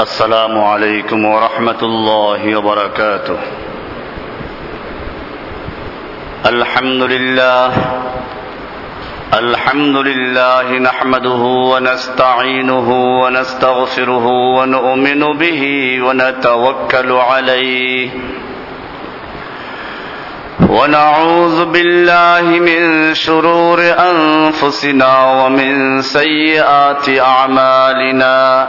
السلام عليكم ورحمة الله وبركاته. الحمد لله الحمد لله نحمده ونستعينه ونستغفره ونؤمن به ونتوكل عليه. ونعوذ بالله من شرور أنفسنا ومن سيئات أعمالنا.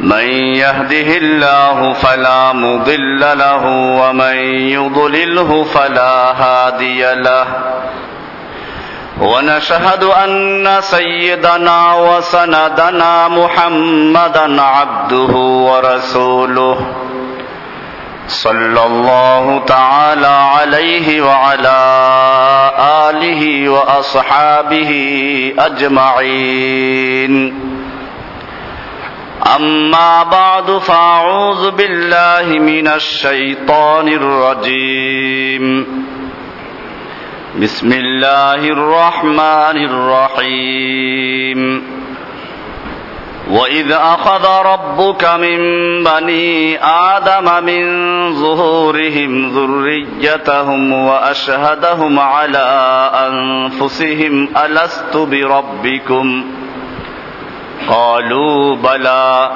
من يهده الله فلا مضل له ومن يضلله فلا هادي له ونشهد أن سيدنا وسندنا محمدا عبده ورسوله صلى الله تعالى عليه وعلى آله وأصحابه أجمعين أما بعد فأعوذ بالله من الشيطان الرجيم. بسم الله الرحمن الرحيم. وإذ أخذ ربك من بني آدم من ظهورهم ذريتهم وأشهدهم على أنفسهم ألست بربكم؟ قالوا بلى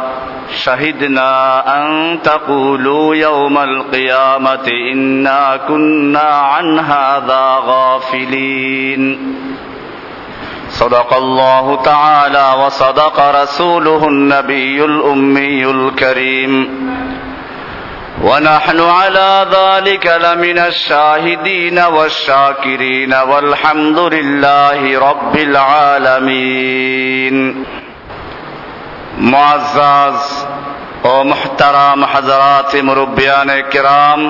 شهدنا أن تقولوا يوم القيامة إنا كنا عن هذا غافلين. صدق الله تعالى وصدق رسوله النبي الأمي الكريم. ونحن على ذلك لمن الشاهدين والشاكرين والحمد لله رب العالمين. معزز ও মুহতারাম হাজরাত মুরব্বিয়ান কিরাম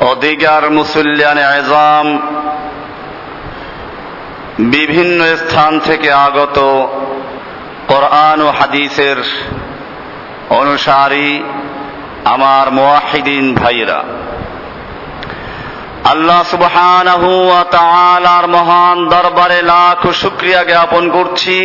ও দিগার মুসল্লিয়ান আজম বিভিন্ন স্থান থেকে আগত কোরআন ও হাদিসের অনুসারী আমার মোয়াহিদিন ভাইরা আল্লাহ সুবহানাহু ওয়া তাআলার মহান দরবারে লাখ শুকরিয়া জ্ঞাপন করছি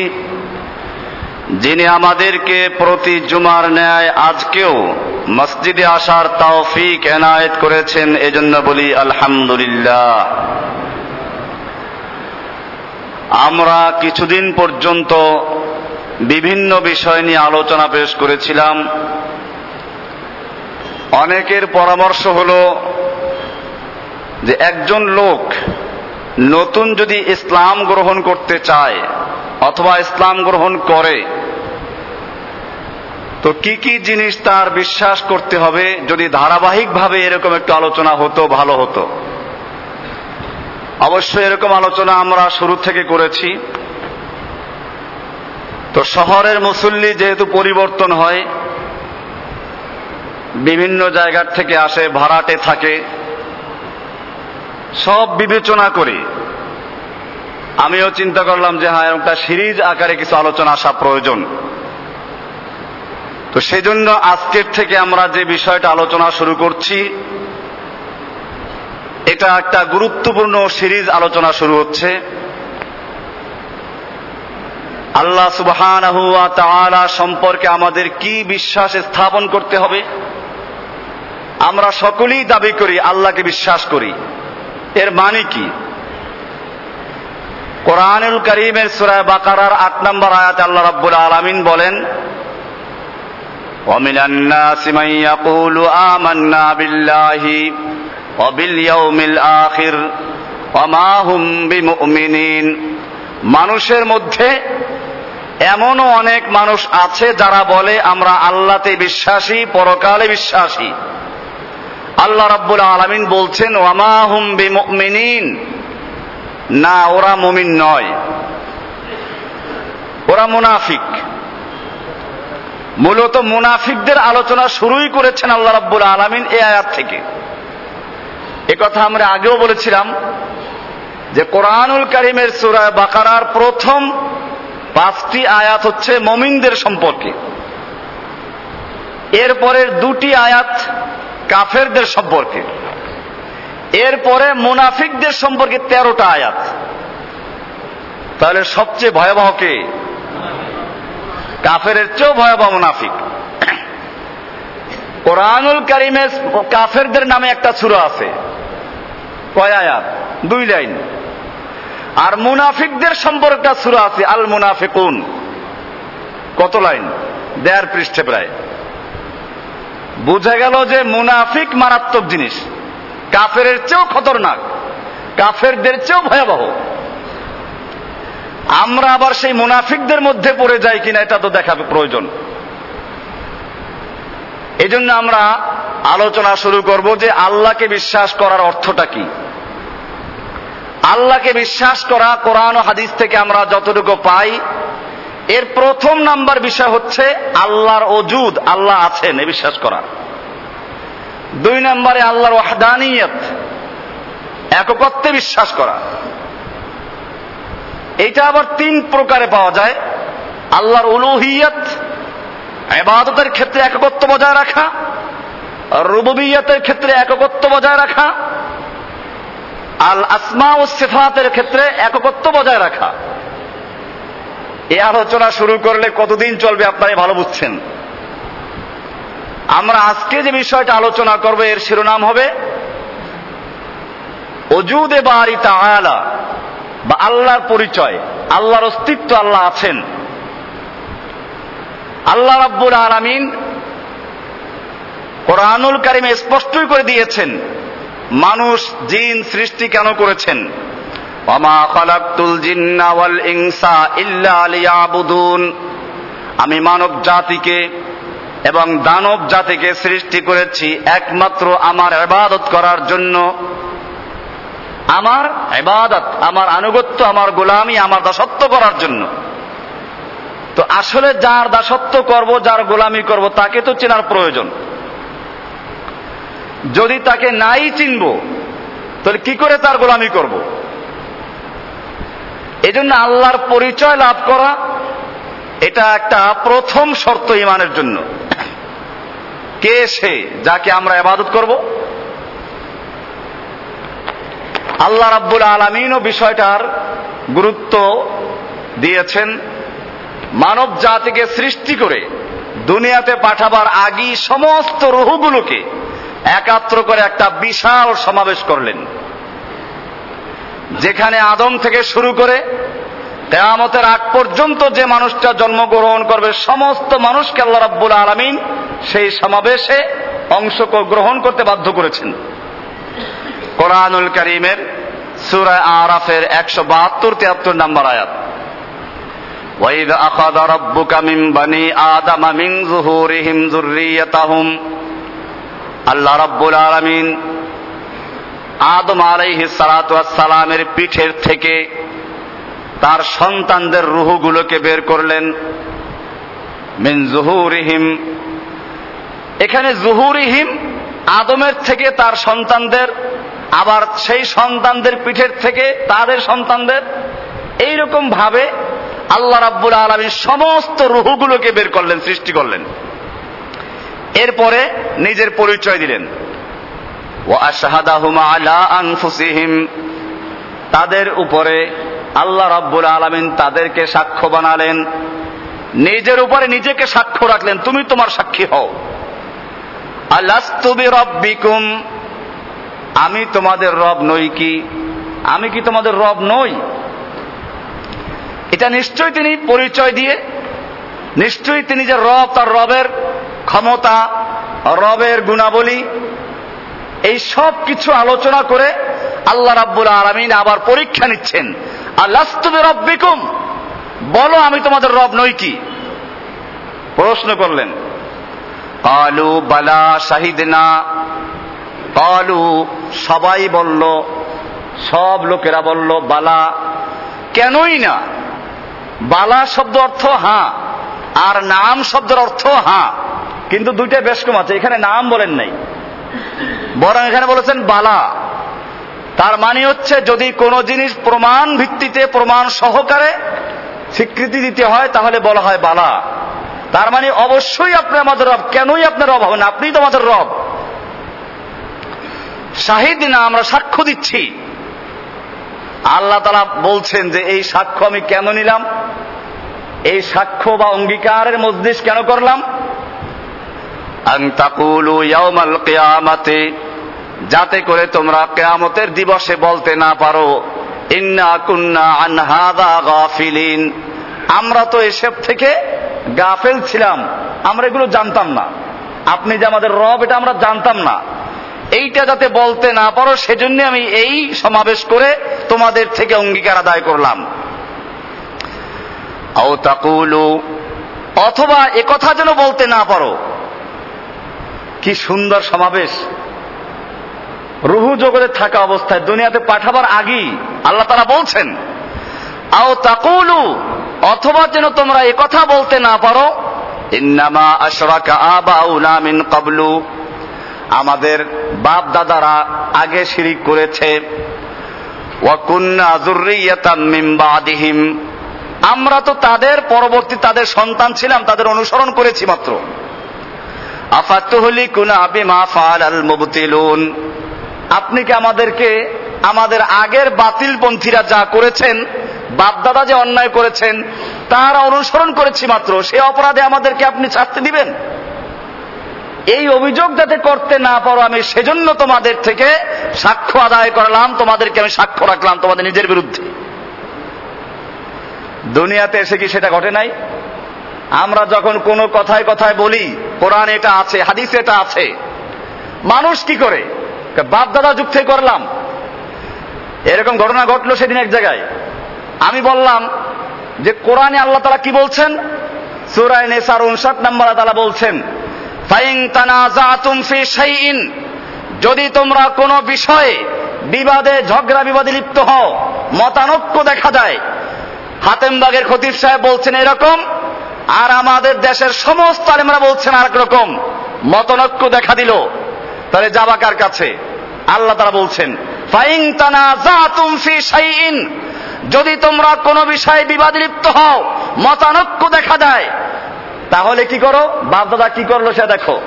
যিনি আমাদেরকে প্রতি জুমার ন্যায় আজকেও মসজিদে আসার তৌফিক এনায়েত করেছেন, এজন্য বলি আলহামদুলিল্লাহ। আমরা কিছুদিন পর্যন্ত বিভিন্ন বিষয় নিয়ে আলোচনা পেশ করেছিলাম। অনেকের পরামর্শ হল যে একজন লোক নতুন যদি ইসলাম গ্রহণ করতে চায় অথবা ইসলাম গ্রহণ করে তো কি কি জিনিস তার বিশ্বাস করতে হবে? যদি ধারাবাহিকভাবে এরকম একটু আলোচনা হতো, ভালো হতো। অবশ্যই এরকম আলোচনা আমরা শুরু থেকে করেছি। তো শহরের মুসল্লি যেহেতু পরিবর্তন হয়, বিভিন্ন জায়গার থেকে আসে, ভাড়াটে থাকে, সব বিবেচনা করে। আমিও চিন্তা করলাম যে হ্যাঁ একটা সিরিজ আকারে কিছু আলোচনা আসা প্রয়োজন। তো সেই জন্য আজকের থেকে আমরা যে বিষয়টা আলোচনা শুরু করছি, এটা একটা গুরুত্বপূর্ণ সিরিজ আলোচনা শুরু হচ্ছে। আল্লাহ সুবহান সম্পর্কে আমাদের কি বিশ্বাস স্থাপন করতে হবে? আমরা সকলেই দাবি করি, আল্লাহকে বিশ্বাস করি। এর মানে কি? কোরআনুল করিমের সুরায় বাকারার আট নম্বর আয়াত আল্লাহ রাব্বুল আলামিন বলেন ومن الناس من يقول آمنا بالله وباليوم الآخر وما هم بمؤمنين মানুষের মধ্যে এমনও অনেক মানুষ আছে যারা বলে আমরা আল্লাহতে বিশ্বাসী পরকালে বিশ্বাসী আল্লাহ রাব্বুল আলামিন বলছেন ওয়ামা হুম বিমুমিনিন না ওরা মুমিন নয় ওরা মুনাফিক মূলত মুনাফিকদের আলোচনা শুরুই করেছেন আল্লাহ রাব্বুল আলামিন এ আয়াত থেকে। কথা আমরা আগেও বলেছিলাম যে কোরআনুল করিমের সুরায় বাকারার প্রথম পাঁচটি আয়াত হচ্ছে মমিনদের সম্পর্কে। এরপরের দুটি আয়াত কাফেরদের সম্পর্কে। এরপরে মুনাফিকদের সম্পর্কে তেরোটা আয়াত। তাহলে সবচেয়ে ভয়াবহ কে? কাফের চেয়েও ভয়াবহ মুনাফিক। কোরআনুল কারিমে কাফেরদের নামে একটা সুরা আছে। কয় আয়াত? দুই লাইন। আর মুনাফিকদের সম্পর্কে একটা সুরা আছে, আল মুনাফিকুন। কত লাইন? দেয়ার পৃষ্ঠে প্রায়। বুঝা গেল যে মুনাফিক মারাত্মক জিনিস। কাফের চেয়েও খতরনাক। কাফেরদের চেয়েও ভয়াবহ। আমরা আবার সেই মুনাফিকদের মধ্যে পড়ে যাই কিনা এটা তো দেখা প্রয়োজন। এই জন্য আমরা আলোচনা শুরু করব যে আল্লাহকে বিশ্বাস করার অর্থটা কি। আল্লাহকে বিশ্বাস করা কোরআন হাদিস থেকে আমরা যতটুকু পাই, এর প্রথম নাম্বার বিষয় হচ্ছে আল্লাহর অজুদ আল্লাহ আছেন, এ বিশ্বাস করা। দুই নম্বরে আল্লাহর ওয়াহদানিয়ত, এককত্বে বিশ্বাস করা। এটা আবার তিন প্রকারে পাওয়া যায়। আল্লাহর উলুহিয়ত এবাদতের ক্ষেত্রে এককত্ব বজায় রাখা, রুববিয়তের ক্ষেত্রে এককত্ব বজায় রাখা আল আসমা ও সেফাতের ক্ষেত্রে এককত্ব বজায় রাখা। এ আলোচনা শুরু করলে কতদিন চলবে আপনারা ভালো বুঝছেন। আমরা আজকে যে বিষয়টা আলোচনা করব, এর শিরোনাম হবে অজুদে বাড়ি তাআলা বা আল্লাহর পরিচয়, আল্লাহর অস্তিত্ব আল্লাহ আছেন। আল্লাহ রাব্বুল আলামিন কোরআনুল কারিমে স্পষ্টই করে দিয়েছেন, মানুষ জিন সৃষ্টি কেন করেছেন? ওমা খালাকতুল জিন্না ইনসা ইল্লা লিয়াবুদুন। আমি মানব জাতিকে এবং দানব জাতিকে সৃষ্টি করেছি একমাত্র আমার ইবাদত করার জন্য। আমার এবাদত আমার আনুগত্য, আমার গোলামি, আমার দাসত্ব করার জন্য। তো আসলে যার দাসত্ব করব, যার গোলামি করব, তাকে তো চেনার প্রয়োজন। যদি তাকে নাই চিনব, তাহলে কি করে তার গোলামি করব? এই জন্য আল্লাহর পরিচয় লাভ করা, এটা একটা প্রথম শর্ত ইমানের জন্য। কে সে যাকে আমরা আবাদত করব? আল্লাহ রাব্বুল আলমিনও বিষয়টার গুরুত্ব দিয়েছেন। মানব জাতিকে সৃষ্টি করে দুনিয়াতে পাঠাবার আগেই সমস্ত রুহুগুলোকে একাত্র করে একটা বিশাল সমাবেশ করলেন। যেখানে আদম থেকে শুরু করে কেয়ামতের আগ পর্যন্ত যে মানুষটা জন্মগ্রহণ করবে, সমস্ত মানুষকে আল্লাহ রাব্বুল আলমিন সেই সমাবেশে অংশ গ্রহণ করতে বাধ্য করেছেন। কোরআনুল করিমের সুরায় আরাফের একশো বাহাত্তর তিয়াত্তর নম্বর আয়াত وإذ أخذ ربك من بني آدم من ظهورهم ذريتهم আল্লাহ রাব্বুল আলামিন আদম আলাইহিস সালাতু সালামের পিঠের থেকে তার সন্তানদের রুহগুলোকে বের করলেন মিন জুহুরিহিম এখানে জুহুরিহিম আদমের থেকে তার সন্তানদের আবার সেই সন্তানদের পিঠের থেকে তাদের সন্তানদের এইরকম ভাবে আল্লাহ রাব্বুল আলমী সমস্ত রুহুগুলোকে বের করলেন, সৃষ্টি করলেন। এরপরে নিজের পরিচয় দিলেন। তাদের উপরে আল্লাহ রাব্বুল আলমিন তাদেরকে সাক্ষ্য বানালেন। নিজের উপরে নিজেকে সাক্ষ্য রাখলেন, তুমি তোমার সাক্ষী হও। আল্লাস্তুবি রব্বিকুম আমি তোমাদের রব নই কি? আমি কি তোমাদের রব নই? এটা নিশ্চয়ই তিনি পরিচয় দিয়ে, নিশ্চয়ই তিনি যে রব তার রবের ক্ষমতা, রবের গুণাবলী, এই সব কিছু আলোচনা করে আল্লাহ রাব্বুল আলমিন আবার পরীক্ষা নিচ্ছেন। আল্লাহ রব্বিকুম বলো আমি তোমাদের রব নই কি? প্রশ্ন করলেন। কালু বালা শাহিদনা কালু, সবাই বলল, সব লোকেরা বলল, বালা। কেনই না? বালা শব্দ অর্থ হ্যাঁ আর নাম শব্দের অর্থ হ্যাঁ কিন্তু দুইটা বেশ কম আছে, এখানে নাম বলেন নাই। বরং এখানে বলেছেন বালা। তার মানে হচ্ছে, যদি কোনো জিনিস প্রমাণ ভিত্তিতে, প্রমাণ সহকারে স্বীকৃতি দিতে হয়, তাহলে বলা হয় বালা। তার মানে অবশ্যই আপনি আমাদের রব। কেনই আপনার রব হবেন? আপনিই তো আমাদের রব। শাহিদ না আমরা সাক্ষ্য দিচ্ছি। আল্লাহ তালা বলছেন যে, এই সাক্ষ্য আমি কেন নিলাম? এই সাক্ষ্য বা অঙ্গীকারের মজলিস কেন করলাম? যাতে করে তোমরা কেয়ামতের দিবসে বলতে না পারো, ইন্না কুন্না আমরা তো এসব থেকে গাফেল ছিলাম, আমরা এগুলো জানতাম না। আপনি যে আমাদের রব, এটা আমরা জানতাম না। এইটা যাতে বলতে না পারো, সেজন্য আমি এই সমাবেশ করে তোমাদের থেকে অঙ্গীকার আদায় করলাম। অথবা একথা যেন বলতে না পারো। কি সুন্দর সমাবেশ। রুহু জগতে থাকা অবস্থায় দুনিয়াতে পাঠাবার আগেই আল্লাহ তারা বলছেন, আও তাকুলু, অথবা যেন তোমরা একথা বলতে না পারো, ইন্নামা আশরাকা আবাউনা কাবলু আমাদের বাপ দাদারা আগে শিরিক করেছে। আমরা তো তাদের পরবর্তী তাদের সন্তান ছিলাম, তাদের অনুসরণ করেছি মাত্র। মুবতিলুন। আপনি কি আমাদেরকে, আমাদের আগের বাতিলপন্থীরা যা করেছেন, বাপদাদা যে অন্যায় করেছেন, তারা অনুসরণ করেছি মাত্র? সে অপরাধে আমাদেরকে আপনি ছাড়তে দিবেন? এই অভিযোগ যাতে করতে না পারো, আমি সেজন্য তোমাদের থেকে সাক্ষ্য আদায় করলাম, তোমাদেরকে আমি সাক্ষ্য রাখলাম তোমাদের নিজের বিরুদ্ধে। দুনিয়াতে এসে কি সেটা ঘটে নাই? আমরা যখন কোনো কথায় কথায় বলি, কোরআন এটা আছে, হাদিস এটা আছে, মানুষ কি করে? বাপ দাদা যুগ করলাম। এরকম ঘটনা ঘটলো সেদিন এক জায়গায়। আমি বললাম যে, কোরআনে আল্লাহ তালা কি বলছেন? সুরায় নেসার উনষাট নাম্বার তালা বলছেন যদি তোমরা কোনো বিষয়ে বিবাদে, ঝগড়া বিবাদে লিপ্ত হও, মতানক্য দেখা যায়। হাতেমবাগের খতিব সাহেব বলছেন এরকম, আর আমাদের দেশের সমস্ত আলেমরা বলছেন আর রকম, মতনৈক্য দেখা দিল। তাহলে যাবা কার কাছে? আল্লাহ তারা বলছেন ফাইং তানাজাতুম ফি শাইইন। যদি তোমরা কোনো বিষয়ে বিবাদে লিপ্ত হও, মতানক্য দেখা দেয় তাহলে কি করো? বাপ দাদা কি করল সে দেখো।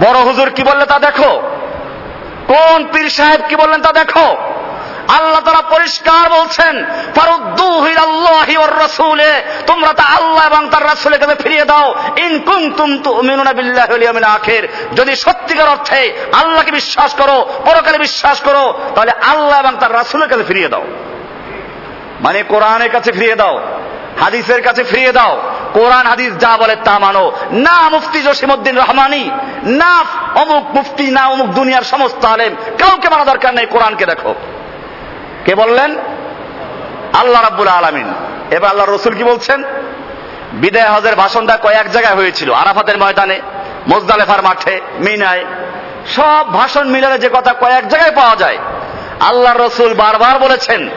বড় হুজুর কি বললে তা দেখো? কোন পীর সাহেব কি বললেন তা দেখো? আল্লাহ তারা পরিষ্কার বলছেন তোমরা তা আল্লাহ এবং তার রাসুলের কাছে ফিরিয়ে দাও। ইন কুনতুম তুমিনুনা বিল্লাহি আখির। যদি সত্যিকার অর্থে আল্লাহকে বিশ্বাস করো, পরকালে বিশ্বাস করো, তাহলে আল্লাহ এবং তার রাসুলের কাছে ফিরিয়ে দাও। মানে কোরআনের কাছে ফিরিয়ে দাও, হাদিসের কাছে ফিরিয়ে দাও। কোরআন হাদিস যা বলে তা মানো। না মুফতি জসিমুদ্দিন রহমানি, না অমুক মুফতি, না অমুক দুনিয়ার সমস্ত আলেম। কাউকে মানা দরকার নেই, কোরআনকে দেখো। কে বললেন? আল্লাহ রাব্বুল আলামিন। এবার আল্লাহ রসুল কি বলছেন? বিদায় হজের ভাষণটা কয়েক জায়গায় হয়েছিল, আরাফাতের ময়দানে, মোজদালেফার মাঠে, মিনায়। সব ভাষণ মিলালে যে কথা কয়েক জায়গায় পাওয়া যায়। আল্লাহ রসুল বারবার বলেছেন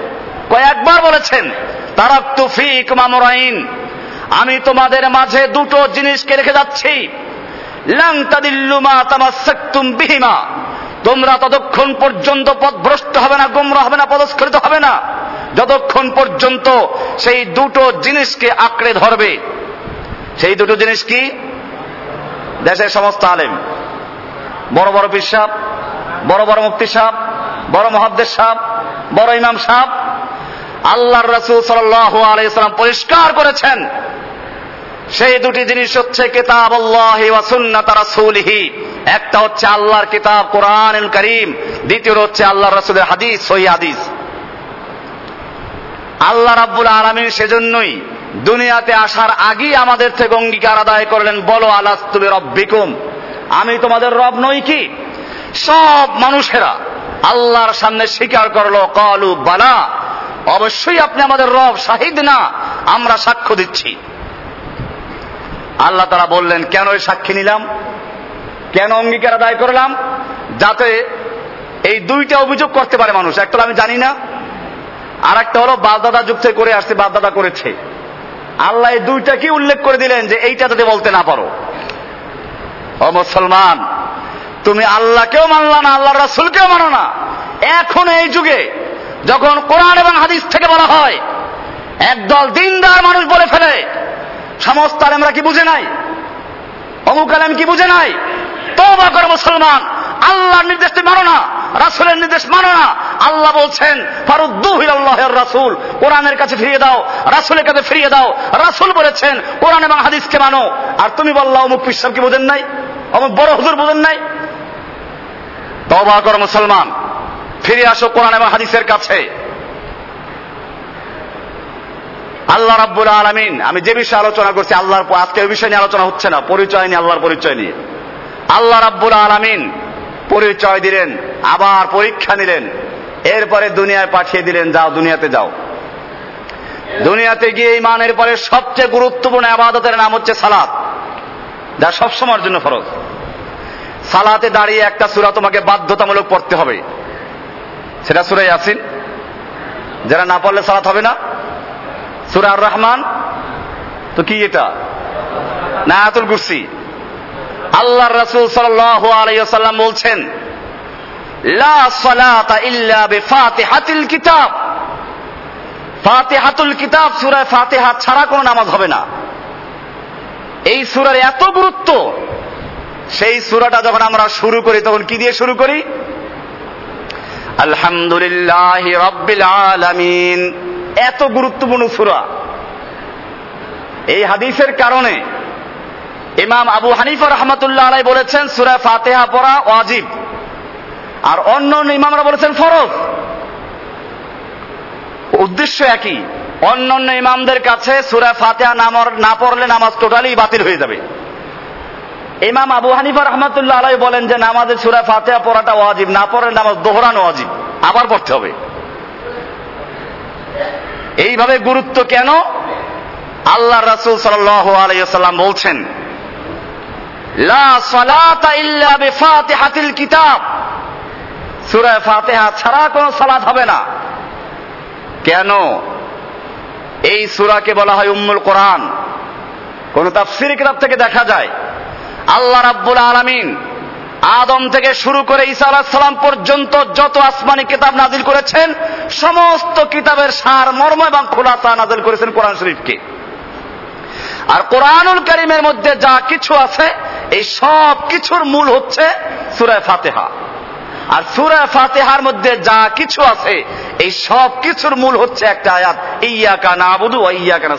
কয়েকবার বলেছেন তারা তুফিক মামরাইন। আমি তোমাদের মাঝে দুটো জিনিসকে রেখে যাচ্ছি। বিহিমা। তোমরা ততক্ষণ পর্যন্ত পথভ্রষ্ট হবে না, গোমরা হবে না, পদস্খলিত হবে না। যতক্ষণ পর্যন্ত সেই দুটো জিনিসকে আঁকড়ে ধরবে। সেই দুটো জিনিস কি? দেশের সমস্ত আলেম। বড় বড় পীর সাহ বড় বড় মুক্তি সাহ বড় মহাদ্দের সাহ বড় ইমাম সাহ আল্লাহর রাসূল সাল্লাল্লাহু আলাইহি সাল্লাম পরিষ্কার করেছেন। সেই দুটি জিনিস হচ্ছে কিতাব আল্লাহি একটা হচ্ছে আল্লাহর কিতাব, কোরআনুল করিম। দ্বিতীয় হচ্ছে আল্লাহর রাসূলের হাদিস, সহি হাদিস। আল্লাহ রাব্বুল আলামিন সেজন্যই দুনিয়াতে আসার আগেই আমাদের থেকে অঙ্গীকার আদায় করলেন, বলো আলাস্তুবি রব্বিকুম আমি তোমাদের রব নই কি? সব মানুষেরা আল্লাহর সামনে স্বীকার করল, কলু বালা। অবশ্যই আপনি আমাদের রব, শাহিদ না, আমরা সাক্ষ্য দিচ্ছি। আল্লাহ তারা বললেন, কেন এই সাক্ষী নিলাম? কেন অঙ্গীকার আদায় করলাম? যাতে এই দুইটা অভিযোগ করতে পারে মানুষ। একটা আমি জানি না আর একটা হলো বাপদাদা যুগ থেকে করে আসছে, বাপদাদা করেছে। আল্লাহ এই দুইটা কি উল্লেখ করে দিলেন যে এইটা যাতে বলতে না পারো? ও মুসলমান, তুমি আল্লাহকেও মানলা না আল্লাহ রাসুলকেও মানো না। এখন এই যুগে যখন কোরআন এবং হাদিস থেকে বলা হয়, একদল দিনদার মানুষ বলে ফেলে সমস্ত আলেমরা কি বুঝে নাই? অমুক আলেম কি বুঝে নাই? তবা করো মুসলমান। আল্লাহর নির্দেশ মানো না, রাসুলের নির্দেশ মানো না। আল্লাহ বলছেন ফারুদ্দুহিল্লাহের রাসুল। কোরআনের কাছে ফিরিয়ে দাও, রাসুলের কাছে ফিরিয়ে দাও। রাসুল বলেছেন, কোরআন এবং হাদিসকে মানো। আর তুমি বললা, অমুক কি বোঝেন নাই? অমুক বড় হুজুর বোঝেন নাই? তবা করো মুসলমান। ফিরে আসো কোরআন এবং হাদিসের কাছে। আল্লাহ রাব্বুল আলমিন, আমি যে বিষয়ে আলোচনা করছি, আল্লাহর আজকে ওই বিষয় নিয়ে আলোচনা হচ্ছে না, পরিচয় নিয়ে, আল্লাহর পরিচয় নিয়ে। আল্লাহ রাব্বুল আলমিন পরিচয় দিলেন, আবার পরীক্ষা নিলেন, এরপরে দুনিয়ায় পাঠিয়ে দিলেন, যাও দুনিয়াতে যাও। দুনিয়াতে গিয়ে ইমানের পরে সবচেয়ে গুরুত্বপূর্ণ আবাদতের নাম হচ্ছে সালাত, যা সবসময়ের জন্য ফরজ। সালাতে দাঁড়িয়ে একটা সুরা তোমাকে বাধ্যতামূলক পড়তে হবে। সেটা সুরাই আসিন যারা না পড়লে সালাত হবে না। সুরা রহমান তো কি এটা? না কুরসি। আল্লাহ রসুল সাল্লাম বলছেন, লা সালাতা ইল্লা কিতাব। কিতাব সূরা ছাড়া কোনো নামাজ হবে না। এই সূরার এত গুরুত্ব, সেই সূরাটা যখন আমরা শুরু করি, তখন কি দিয়ে শুরু করি? আলহামদুলিল্লাহ রব্বিল আলামিন। এত গুরুত্বপূর্ণ সূরা। এই হাদিসের কারণে ইমাম আবু হানিফা রহমতুল্লাহ আলাই বলেছেন, সুরা ফাতেহা পড়া ওয়াজিব। আর অন্য অন্য ইমামরা বলেছেন, ফরজ। উদ্দেশ্য একই। অন্য অন্য ইমামদের কাছে সুরা ফাতেহা না পড়লে নামাজ টোটালি বাতিল হয়ে যাবে। ইমাম আবু হানিফা রহমতুল্লাহ আলাই বলেন যে নামাজের সুরা ফাতেহা পড়াটা ওয়াজিব, না পড়লে নামাজ দোহরানো ওয়াজিব। আবার পড়তে হবে। এইভাবে গুরুত্ব কেন? আল্লাহ রাসুল সাল্লাম বলছেন কিতাব। সূরা ফাতিহা ছাড়া কোনো সালাত হবে না। কেন? এই সূরাকে বলা হয় উম্মুল কোরআন। কোন তাফসির কিতাব থেকে দেখা যায়, আল্লাহ রাব্বুল আলামিন আদম থেকে শুরু করে ঈসা আলাহিসাল্লাম পর্যন্ত যত আসমানি কিতাব নাজিল করেছেন, সমস্ত কিতাবের সার, মর্ম এবং খোলাসা নাজিল করেছেন কোরআন শরীফকে। আর কোরআনুল করিমের মধ্যে যা কিছু আছে, এই সব কিছুর মূল হচ্ছে সুরায় ফাতেহা। আর সুরায় ফাতেহার মধ্যে যা কিছু আছে, এই সব কিছুর মূল হচ্ছে একটা আয়াত ইয়া কানা আবুদু ইয়া কানা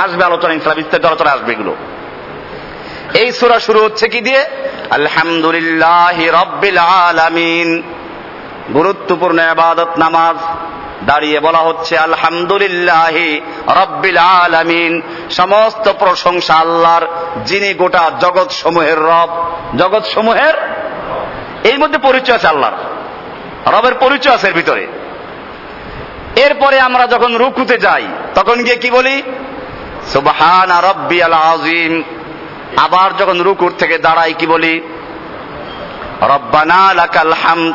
আসবে আলোচনা ইনশাল্লাহ বিস্তারিত আলোচনা আসবে এগুলো। এই সুরা শুরু হচ্ছে কি দিয়ে? আলহামদুলিল্লাহ রব্বিল আলামিন। গুরুত্বপূর্ণ আবাদত নামাজ দাঁড়িয়ে বলা হচ্ছে আলহামদুলিল্লাহ রব্বিল আলামিন। সমস্ত প্রশংসা আল্লাহর, যিনি গোটা জগৎ সমূহের রব। জগৎ সমূহের এর মধ্যে পরিচয় আছে আল্লাহর। রবের পরিচয় আছে এর ভিতরে। এরপরে আমরা যখন রুকুতে যাই, তখন গিয়ে কি বলি? সুবহান রব্বি আল আজিম আবার যখন রুকুর থেকে দাঁড়াই, কি বলি? রব্বানা লাকাল হামদ।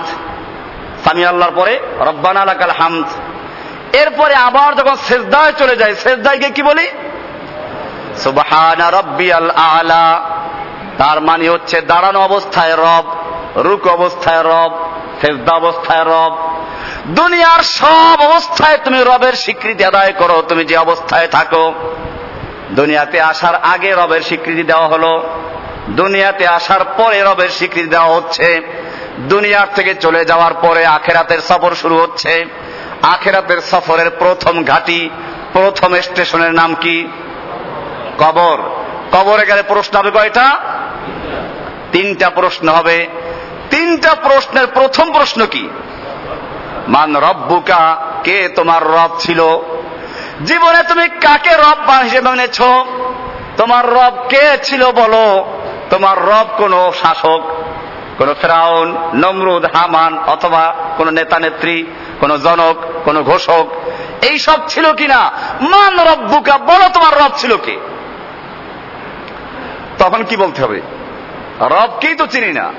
সামি আল্লাহর পরে, রব্বানা লাকাল হামদ। এরপরে আবার যখন সেজদায় চলে যায় সেজদায় গিয়ে কি বলি? সুবাহানা সুবহানা রব্বিয়াল আলা। তার মানে হচ্ছে দাঁড়ানো অবস্থায় রব, রুক অবস্থায় রব, সেজদা অবস্থায় রব। দুনিয়ার সব অবস্থায় তুমি রবের স্বীকৃতি আদায় করো, তুমি যে অবস্থায় থাকো। দুনিয়াতে আসার আগে রবের স্বীকৃতি দেওয়া হলো। দুনিয়াতে আসার পরে রবের স্বীকৃতি দেওয়া হচ্ছে। দুনিয়ার থেকে চলে যাওয়ার পরে আখেরাতের সফর শুরু হচ্ছে। আখেরাতের সফরের প্রথম ঘাটি, প্রথম স্টেশনের নাম কি? কবর। কবরে গেলে প্রশ্ন হবে কয়টা? তিনটা প্রশ্ন হবে। তিনটা প্রশ্নের প্রথম প্রশ্ন কি? মান রব্বুকা, কে তোমার রব ছিল? জীবনে তুমি কাকে রব হিসেবে মেনেছ তোমার রব কে ছিল বলো? তোমার রব কোন শাসক, কোন ফেরাউন, নমরুদ, হামান অথবা কোন নেতা নেত্রী, কোন জনক, কোন ঘোষক। এই সব ছিল কিনা? মান রব্বুকা, বলো তোমার রব ছিল কে? তখন কি বলতে হবে? রবকেই তো চিনি না।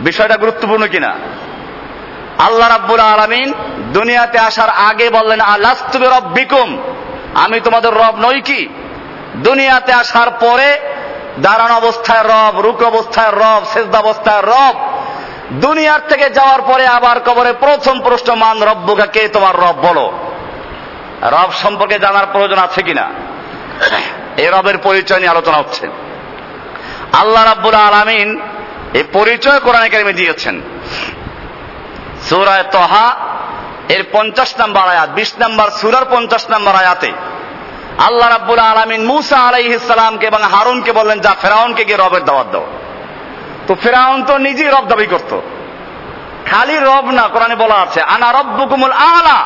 বিষয়টা গুরুত্বপূর্ণ কিনা? আল্লাহ রাব্বুল আলামিন দুনিয়াতে আসার আগে বললেন আলাস্তুবে রব্বিকুম আমি তোমাদের রব নই কি? দুনিয়াতে আসার পরে দাঁড়ানো অবস্থায় রব, রুক অবস্থায় রব, সেজদা অবস্থায় রব, দুনিয়ার থেকে যাওয়ার পরে আবার কবরে প্রথম প্রশ্ন, মান রব্বুকা, কে তোমার রব? বলো। রব সম্পর্কে জানার প্রয়োজন আছে কিনা? এই রবের পরিচয় নিয়ে আলোচনা হচ্ছে। আল্লাহ রাব্বুল আলামিন এই পরিচয় কোরআন কারিমে দিয়েছেন। সুরায় তহা, এর পঞ্চাশ নাম্বার আয়াত, বিশ নাম্বার সুরার পঞ্চাশ নাম্বার আয়াতে। আল্লাহ রাব্বুল আলমিন মুসা আলাইহিসালামকে এবং হারুনকে বললেন, যা ফেরাউনকে গিয়ে রবের দাওয়াত দাও। তো ফেরাউন তো নিজেই রব দাবি করত। খালি রব না, কোরআনে বলা আছে, আনা রব রব্বুকুমুল আলা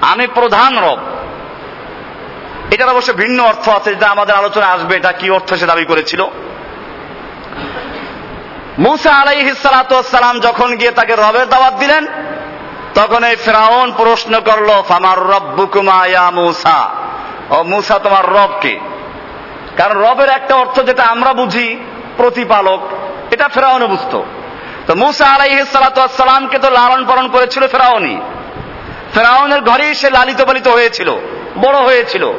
আমি প্রধান রব। এটার অবশ্য ভিন্ন অর্থ আছে, যেটা আমাদের আলোচনা আসবে, এটা কি অর্থ সে দাবি করেছিল। মুসা আলাইহিসালাম যখন গিয়ে তাকে রবের দাওয়াত দিলেন, তখন এই ফেরাউন প্রশ্ন করল, ফামার রব্বুকুমা ইয়া মুসা? ও মুসা, তোমার রব কে? কারণ রবের একটা অর্থ যেটা আমরা বুঝি, প্রতিপালক, এটা ফেরাউনে বুঝতো। তো মুসা আলাইহিসালামকে তো লালন পালন করেছিল ফেরাউনি ফেরাউনের ঘরেই সে লালিত পালিত হয়েছিল, বড় হয়েছিল।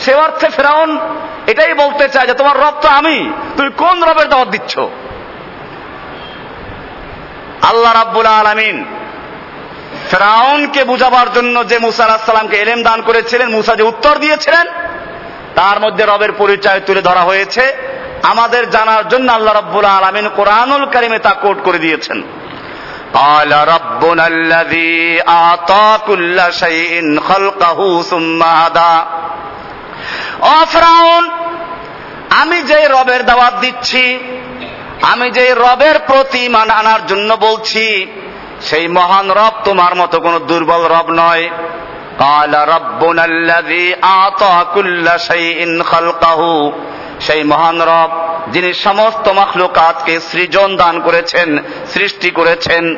সে অর্থে ফেরাউন এটাই বলতে চায় যে, তোমার রব তো আমি, তুমি কোন রবের দাওয়াত দিচ্ছ? আল্লাহ রাব্বুল আলমিন ফেরাউনকে বুঝাবার জন্য যে মুসা আলাহামকে এলেম দান করেছিলেন মুসা যে উত্তর দিয়েছিলেন তার মধ্যে রবের পরিচয় তুলে ধরা হয়েছে। আমাদের জানার জন্য আল্লাহ রব্বুল আলমিন কোরআনুল কারিমে তা কোট করে দিয়েছেন। قال ربنا الذي أعطى كل شيء خلقه ثم هدى. আমি যে রবের দাওয়াত দিচ্ছি আমি যে রবের প্রতি মান আনার জন্য বলছি, সেই মহান রব তোমার মতো কোন দুর্বল রব নয়। সেই মহান রব, যিনি সমস্ত মখলুকাতকে সৃজন দান করেছেন, সৃষ্টি করেছেন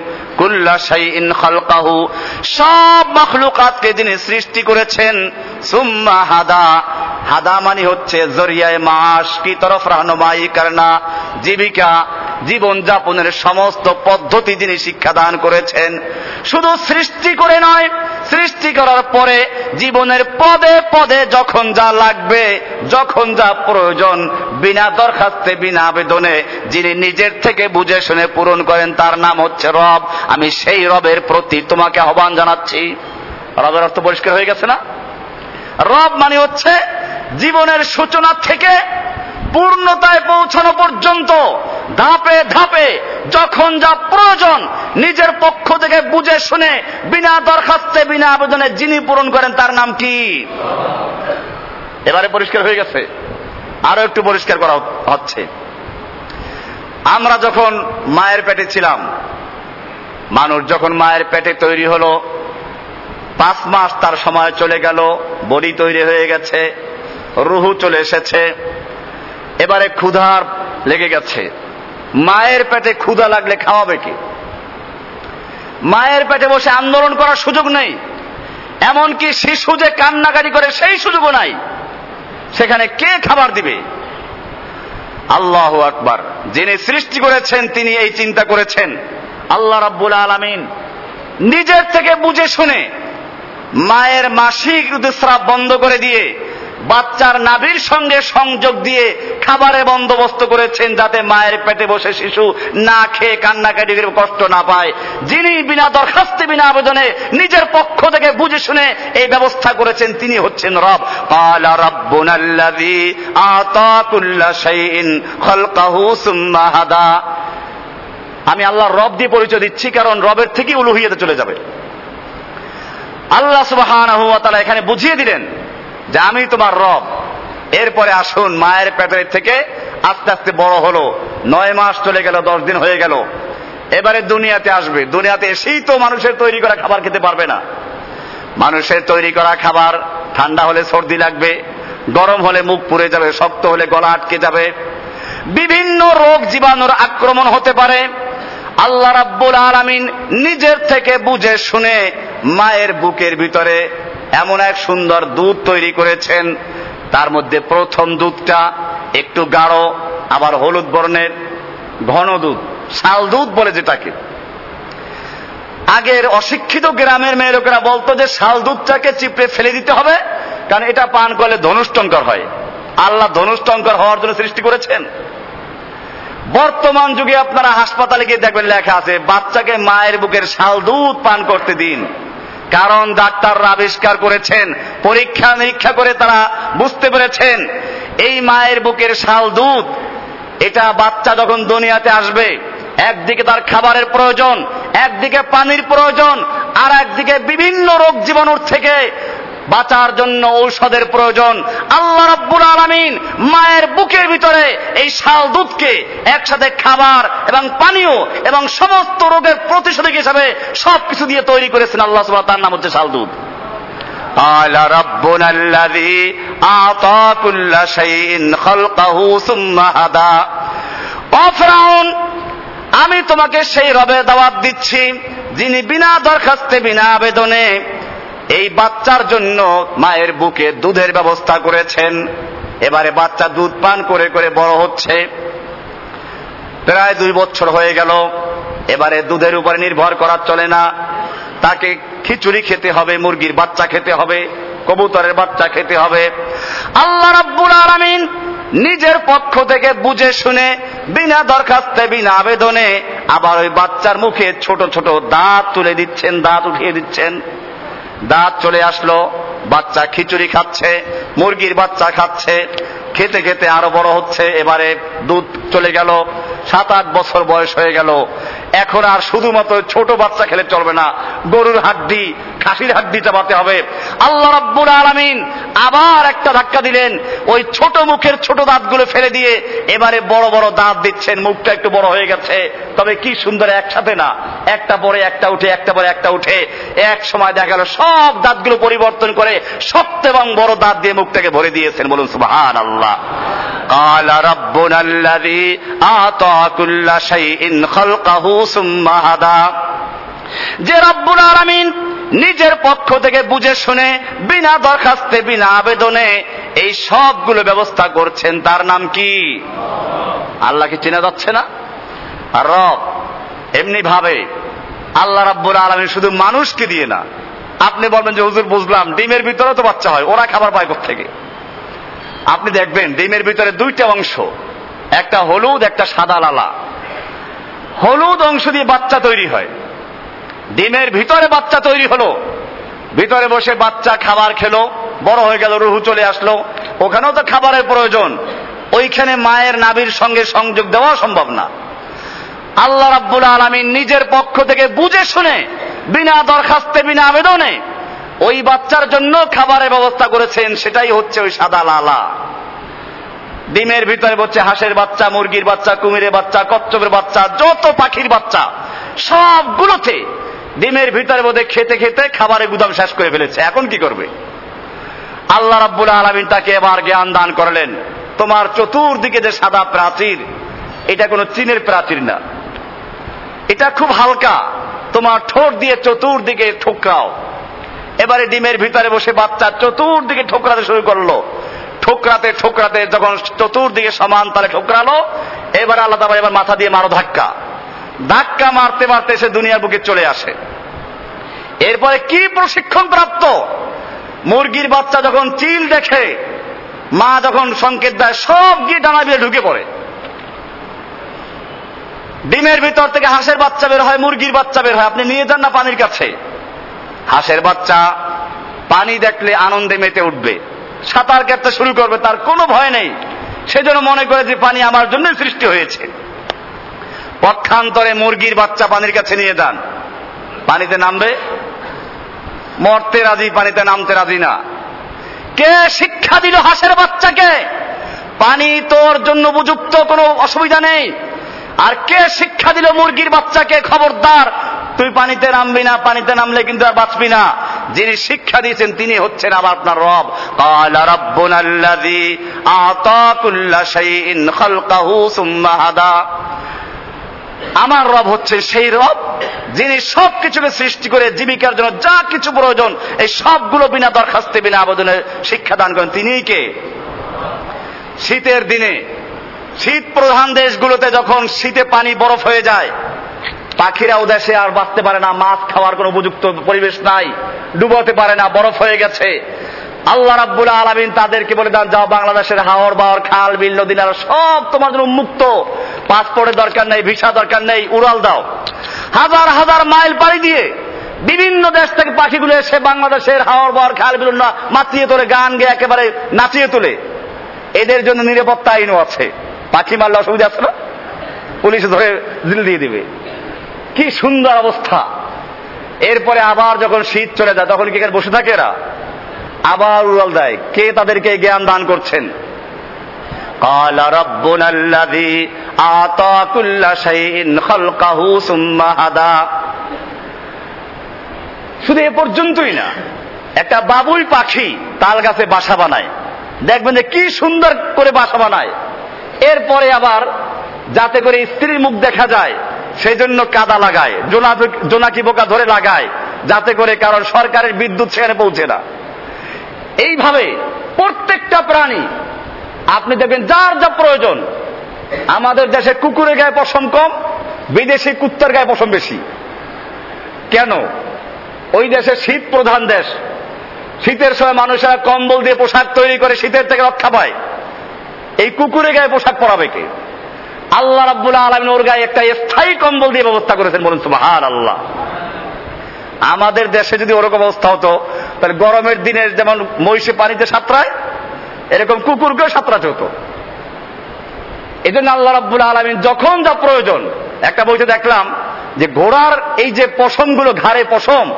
সব মখলুকাতকে যিনি সৃষ্টি করেছেন, সুম্মা হাদা। হাদা মানে হচ্ছে জরিয়ায় মাস, কি তরফ রাহনুমাই কারনা, জীবিকা, জীবন যাপনের সমস্ত পদ্ধতি যিনি শিক্ষাদান করেছেন। শুধু সৃষ্টি করে নয় সৃষ্টি করার পরে জীবনের পদে পদে যখন যা লাগবে, যখন যা প্রয়োজন, বিনা দরখাস্তে, বিনা আবেদনে, যিনি নিজের থেকে বুঝে শুনে পূরণ করেন, তার নাম হচ্ছে রব। আমি সেই রবের প্রতি তোমাকে আহ্বান জানাচ্ছি। রবের অর্থ পরিষ্কার হয়ে গেছে না? রব মানে হচ্ছে জীবনের সূচনা থেকে পূর্ণতায় পৌঁছানো পর্যন্ত ধাপে ধাপে যখন যা প্রয়োজন নিজের পক্ষ থেকে বুঝে শুনে বিনা দরখাস্তে, বিনা আবেদনে যিনি পূরণ করেন, তার নাম কি? এবারে পরিষ্কার হয়ে গেছে। আরও একটু পরিষ্কার করা হচ্ছে। আমরা যখন মায়ের পেটে ছিলাম, মানুষ যখন মায়ের পেটে তৈরি হলো, পাঁচ মাস তার সময় চলে গেল, বডি তৈরি হয়ে গেছে, রুহু চলে এসেছে। এবারে ক্ষুধার লেগে গেছে। মায়ের পেটে ক্ষুধা লাগলে খাওয়াবে কি? মায়ের পেটে বসে আন্দোলন করার সুযোগ নেই। এমনকি শিশু যে কান্নাকাটি করে সেই সুযোগও নাই। সেখানে কে খাবার দিবে? আল্লাহ আকবার। যিনি সৃষ্টি করেছেন, তিনি এই চিন্তা করেছেন। আল্লাহ রাব্বুল আলমিন নিজের থেকে বুঝে শুনে মায়ের মাসিক ঋতুস্রাব বন্ধ করে দিয়ে বাচ্চার নাভির সঙ্গে সংযোগ দিয়ে খাবারের বন্দোবস্ত করেছেন যাতে মায়ের পেটে বসে শিশু না খেয়ে কান্নাকাটি কষ্ট না পায়। যিনি বিনা দরখাস্তে বিনা আবেদনে নিজের পক্ষ থেকে বুঝে শুনে এই ব্যবস্থা করেছেন তিনি হচ্ছেন রব। কালা রব্বুনাল্লাযী আতা কুল্লা শাইইন খালকাহু সুম্মা হাদা আমি আল্লাহর রব দিয়ে পরিচয় দিচ্ছি কারণ রবের থেকেই উলুহিয়াতে চলে যাবে। আল্লাহ সুবহানাহু ওয়া তাআলা এখানে বুঝিয়ে দিলেন যে আমি তোমার রব। এরপরে আসুন মায়ের পেটের থেকে আস্তে আস্তে বড় হলো। নয় মাস চলে গেল, দশ দিন হয়ে গেল। এবারে দুনিয়াতে আসবে। দুনিয়াতে এসেই তো মানুষের তৈরি করা খাবার খেতে পারবে না। মানুষের তৈরি করা খাবার ঠান্ডা হলে সর্দি লাগবে, গরম হলে মুখ পুড়ে যাবে, শক্ত হলে গলা আটকে যাবে। বিভিন্ন রোগ জীবাণুর আক্রমণ হতে পারে। আল্লাহ রাব্বুল আলামিন নিজের থেকে বুঝে শুনে মায়ের বুকের ভিতরে এমন এক সুন্দর দুধ তৈরি করেছেন। তার মধ্যে প্রথম দুধটা একটু গাঢ়, আবার হলুদ বর্ণের, ঘন দুধ, শাল দুধ বলে যেটাকে। আগের অশিক্ষিত গ্রামের মেয়ে লোকেরা বলতো যে, শাল দুধটাকে চিপড়ে ফেলে দিতে হবে, কারণ এটা পান করলে ধনুষ্টঙ্কর হয়। আল্লাহ ধনুষ্টঙ্কর হওয়ার জন্য সৃষ্টি করেছেন। বর্তমান যুগে আপনারা হাসপাতালে গিয়ে দেখবেন লেখা আছে, বাচ্চাকে মায়ের বুকের শাল দুধ পান করতে দিন। কারণ ডাক্তাররা আবিষ্কার করেছেন, পরীক্ষা নিরীক্ষা করে তারা বুঝতে পেরেছেন, এই মায়ের বুকের শাল দুধ, এটা বাচ্চা যখন দুনিয়াতে আসবে, একদিকে তার খাবারের প্রয়োজন, একদিকে পানির প্রয়োজন, আর একদিকে বিভিন্ন রোগ জীবাণুর থেকে বাঁচার জন্য ঔষধের প্রয়োজন। আল্লাহ রব্বুল আলমিন মায়ের বুকের ভিতরে এই শাল দুধকে একসাথে খাবার এবং পানীয় এবং সমস্ত রোগের প্রতিষেধক হিসাবে সবকিছু দিয়ে তৈরি করেছেন আল্লাহ সুবাহ তার নাম হচ্ছে শাল দুধ। আমি তোমাকে সেই রবে দাওয়াত দিচ্ছি যিনি বিনা দরখাস্তে বিনা আবেদনে এই বাচ্চার জন্য মায়ের বুকে দুধের ব্যবস্থা করেছেন। এবারে বাচ্চা দুধ পান করে করে বড় হচ্ছে। প্রায় দুই বছর হয়ে গেল। এবারে দুধের উপরে নির্ভর করা চলে না। তাকে খিচুড়ি খেতে হবে, মুরগির বাচ্চা খেতে হবে, কবুতরের বাচ্চা খেতে হবে। আল্লাহ রাব্বুল আলামিন নিজের পক্ষ থেকে বুঝে শুনে, বিনা দরখাস্তে, বিনা আবেদনে আবার ওই বাচ্চার মুখে ছোট ছোট দাঁত তুলে দিচ্ছেন, দাঁত উঠিয়ে দিচ্ছেন। দাঁত চলে আসলো বাচ্চা খিচুড়ি খাচ্ছে মুরগির বাচ্চা খাচ্ছে খেতে খেতে আরও বড় হচ্ছে, এবারে দুধ চলে গেল সাত আট বছর বয়স হয়ে গেল। এখন আর শুধুমাত্র ছোট বাচ্চা খেলে চলবে না, গরুর হাড্ডি, খাসির হাড্ডি চাবাতে হবে। আল্লাহ রাব্বুল আলামিন আবার একটা ধাক্কা দিলেন, ওই ছোট মুখের ছোট দাঁতগুলো ফেলে দিয়ে এবারে বড় বড় দাঁত দিচ্ছেন, মুখটা একটু বড় হয়ে গেছে। তবে কি সুন্দর একসাথে না, একটা পরে একটা উঠে, একটা পরে একটা উঠে। এক সময় দেখা গেল সব দাঁতগুলো পরিবর্তন করে শক্ত এবং বড় দাঁত দিয়ে মুখটাকে ভরে দিয়েছেন, বলুন সুবহান আল্লাহ আল্লাহ। قال ربنا الذي أعطى كل شيء خلقه ثم هدى যে রব্বুল আরামিন নিজের পক্ষ থেকে বুঝে শুনে, বিনা দরখাস্তে, বিনা আবেদনে এই সবগুলো ব্যবস্থা করছেন, তার নাম কি? আল্লাহ কি চেনা যাচ্ছে না? আর রব, এমনি ভাবে আল্লাহ রব্বুল আলমী শুধু মানুষকে দিয়ে না। আপনি বলবেন যে, হুজুর, বুঝলাম, ডিমের ভিতরে তো বাচ্চা হয়, ওরা খাবার পায় থেকে আপনি দেখবেন ডিমের ভিতরে দুইটা অংশ, একটা হলুদ, একটা সাদা লালা। হলুদ অংশ দিয়ে বাচ্চা তৈরি হয়। ডিমের ভিতরে বাচ্চা তৈরি হলো। ভিতরে বসে বাচ্চা খাবার খেলো, বড় হয়ে গেল, রুহু চলে আসলো। ওখানেও তো খাবারের প্রয়োজন। ওইখানে মায়ের নাবির সঙ্গে সংযোগ দেওয়া সম্ভব না। আল্লাহ রাব্বুল আলমিন নিজের পক্ষ থেকে বুঝে শুনে, বিনা দরখাস্তে, বিনা আবেদনে ওই বাচ্চার জন্য খাবারের ব্যবস্থা করেছেন, সেটাই হচ্ছে ওই সাদা লালা। ডিমের ভিতরে হচ্ছে হাঁসের বাচ্চা, মুরগির বাচ্চা, কুমিরের বাচ্চা, কচ্ছপের বাচ্চা, যত পাখির বাচ্চা, সবগুলোতে ডিমের ভিতরে বোধে খেতে খেতে খাবারের গুদাম শেষ করে ফেলেছে। এখন কি করবে? আল্লাহ রাব্বুল আলমিন তাকে এবার জ্ঞান দান করলেন। তোমার চতুর্দিকে যে সাদা প্রাচীর, এটা কোনো চীনের প্রাচীর না। এটা খুব হালকা। তোমার ঠোঁট দিয়ে চতুর্দিকে ঠোকরাও। এবারে ডিমের ভিতরে বসে বাচ্চা চতুর্দিকে ঠোকরাতে শুরু করল। ঠোকরাতে ঠোকরাতে যখন চতুর্দিকে সমান তালে ঠোকরালো, এবার আল্লাহ তাবার এবার মাথা দিয়ে মারো ধাক্কা। ধাক্কা মারতে মারতে সে দুনিয়ার বুকে চলে আসে। এরপরে কি প্রশিক্ষণ প্রাপ্ত? মুরগির বাচ্চা যখন চিল দেখে, মা যখন সংকেত দেয়, সব গিয়ে ডানা দিয়ে ঢুকে পড়ে। ডিমের ভিতর থেকে হাঁসের বাচ্চা বের হয়, মুরগির বাচ্চা বের হয়। আপনি নিয়ে যান না পানির কাছে। হাঁসের বাচ্চা, পানি দেখলে আনন্দে মেতে উঠবে। সাঁতার কাটতে শুরু করবে, তার কোনো ভয় নেই। সেজন্য মনে করে যে পানি আমার জন্য সৃষ্টি হয়েছে। পক্ষান্তরে মুরগির বাচ্চা পানির কাছে নিয়ে যান। পানিতে নামবে? মরতে রাজি, পানিতে নামতে রাজি না। কে শিক্ষা দিল হাঁসের বাচ্চাকে? পানি তোর জন্য উপযুক্ত, কোনো অসুবিধা নেই। আর কে শিক্ষা দিল মুরগির বাচ্চাকে? খবরদার তুই পানিতে নামবি না, পানিতে নামলে কিন্তু আর বাঁচবি না। যিনি শিক্ষা দিয়েছেন, তিনি হচ্ছেন আবার আপনার রব। কালা রব্বুন আল্লাযী শাইইন খালকাহু সুম্মা হাদা। আমার রব হচ্ছে সেই রব, যিনি সব কিছুকে সৃষ্টি করে জীবিকার জন্য যা কিছু প্রয়োজন, এই সবগুলো বিনা দরখাস্তে, বিনা আবেদনে শিক্ষা দান করেন। তিনি কে? শীতের দিনে, শীত প্রধান দেশগুলোতে যখন শীতে পানি বরফ হয়ে যায় পাখিরাও দেশে আর বাঁচতে পারে না, মাছ খাওয়ার কোনো উপযুক্ত পরিবেশ নাই, ডুবোতে পারে না, বরফ হয়ে গেছে। আল্লাহ রাব্বুল আলমিন তাদেরকে বলে দেন, যাও বাংলাদেশের হাওর বাওয়ার খাল, বিল, নদী, নালা, সব তোমার জন্য মুক্ত পাসপোর্টের দরকার নেই, ভিসা দরকার নেই, উড়াল দাও। হাজার হাজার মাইল পাড়ি দিয়ে বিভিন্ন দেশ থেকে পাখিগুলো এসে বাংলাদেশের হাওর বাওয়ার খাল, বিল মাতিয়ে তোলে, গান গেয়ে একেবারে নাচিয়ে তোলে। এদের জন্য নিরাপত্তা আইনও আছে। পাখি মারলে অসুবিধা আছে না? পুলিশ ধরে জিল দিয়ে দিবে। কি সুন্দর অবস্থা। এরপরে আবার যখন শীত চলে যায়, তখন কি বসে থাকে এরা? আবার উড়াল দেয়। কে তাদেরকে জ্ঞান দান করছেন? শুধু এ পর্যন্তই না, একটা বাবুই পাখি তাল গাছে বাসা বানায়। দেখবেন যে কি সুন্দর করে বাসা বানায়। এরপরে আবার যাতে করে স্ত্রীর মুখ দেখা যায় সেই জন্য কাদা লাগায় জোনা- জোনাকি বোকা ধরে লাগায়, যাতে করে কারণ সরকারের বিদ্যুৎ সেখানে পৌঁছে না। এইভাবে প্রত্যেকটা প্রাণী, আপনি দেখবেন যার যা প্রয়োজন, আমাদের দেশে কুকুরের গায়ে পশম কম, বিদেশি কুত্তার গায়ে পশম বেশি। কেন? ওই দেশে শীত প্রধান দেশ। শীতের সময় মানুষেরা কম্বল দিয়ে পোশাক তৈরি করে শীতের থেকে রক্ষা পায়। এই কুকুরের গায়ে পোশাক পরাবে কে? আল্লাহ রাব্বুল আলমিন ওর গায়ে একটা স্থায়ী কম্বল দিয়ে ব্যবস্থা করেছেন, বলুন সুবহান আল্লাহ আমাদের দেশে যদি ওরকম অবস্থা হতো, তাহলে গরমের দিনে যেমন মহিষে পানিতে সাঁতরায়, এরকম কুকুরকেও সাঁতরাতে হতো। এই জন্য আল্লাহ রাব্বুল আলমিন যখন যা প্রয়োজন, একটা বইতে দেখলাম যে ঘোড়ার এই যে পশমগুলো, ঘাড়ে পশম,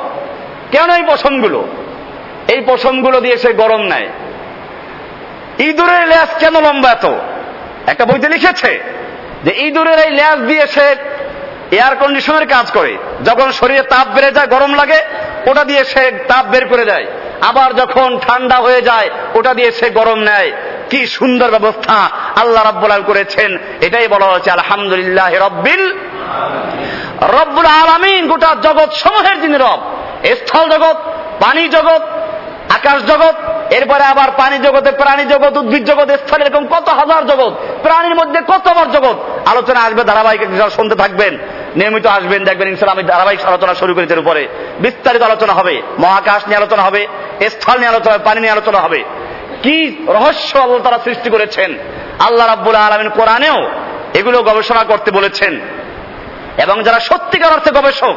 কেন এই পশমগুলো? এই পশমগুলো দিয়ে সে গরম নেয়। ইঁদুরের ল্যাস কেন লম্বা এত? একটা বইতে লিখেছে যে ইঁদুরের এই ল্যাস দিয়ে সে এয়ার কন্ডিশনের কাজ করে। যখন শরীরে তাপ বেড়ে যায়, গরম লাগে, ওটা দিয়ে সে তাপ বের করে দেয়। আবার যখন ঠান্ডা হয়ে যায়, ওটা দিয়ে সে গরম নেয়। কি সুন্দর ব্যবস্থা আল্লাহ রাব্বুল আলামিন করেছেন। এটাই বলা হয়েছে, আলহামদুলিল্লাহ রব্বিল রব্বুল আলামিন গোটা জগৎ সমূহের যিনি রব, স্থল জগৎ, পানি জগৎ, আকাশ জগৎ এরপরে আবার পানি জগতে, প্রাণী জগৎ, উদ্ভিদ জগৎ, স্থল, এরকম কত হাজার জগৎ, প্রাণীর মধ্যে কত আবার জগৎ। আলোচনা আসবে, ধারাবাহিক শুনতে থাকবেন। নিয়মিত আসবেন, দেখবেন ইনশাল্লাহ আমি ধারাবাহিক আলোচনা শুরু করেছি উপরে। বিস্তারিত আলোচনা হবে, মহাকাশ নিয়ে আলোচনা হবে, স্থল নিয়ে আলোচনা পানি নিয়ে আলোচনা হবে। কি রহস্য আল্লাহ তারা সৃষ্টি করেছেন? আল্লাহ রাব্বুল আলমিন কোরআনেও এগুলো গবেষণা করতে বলেছেন। এবং যারা সত্যিকার অর্থে গবেষক,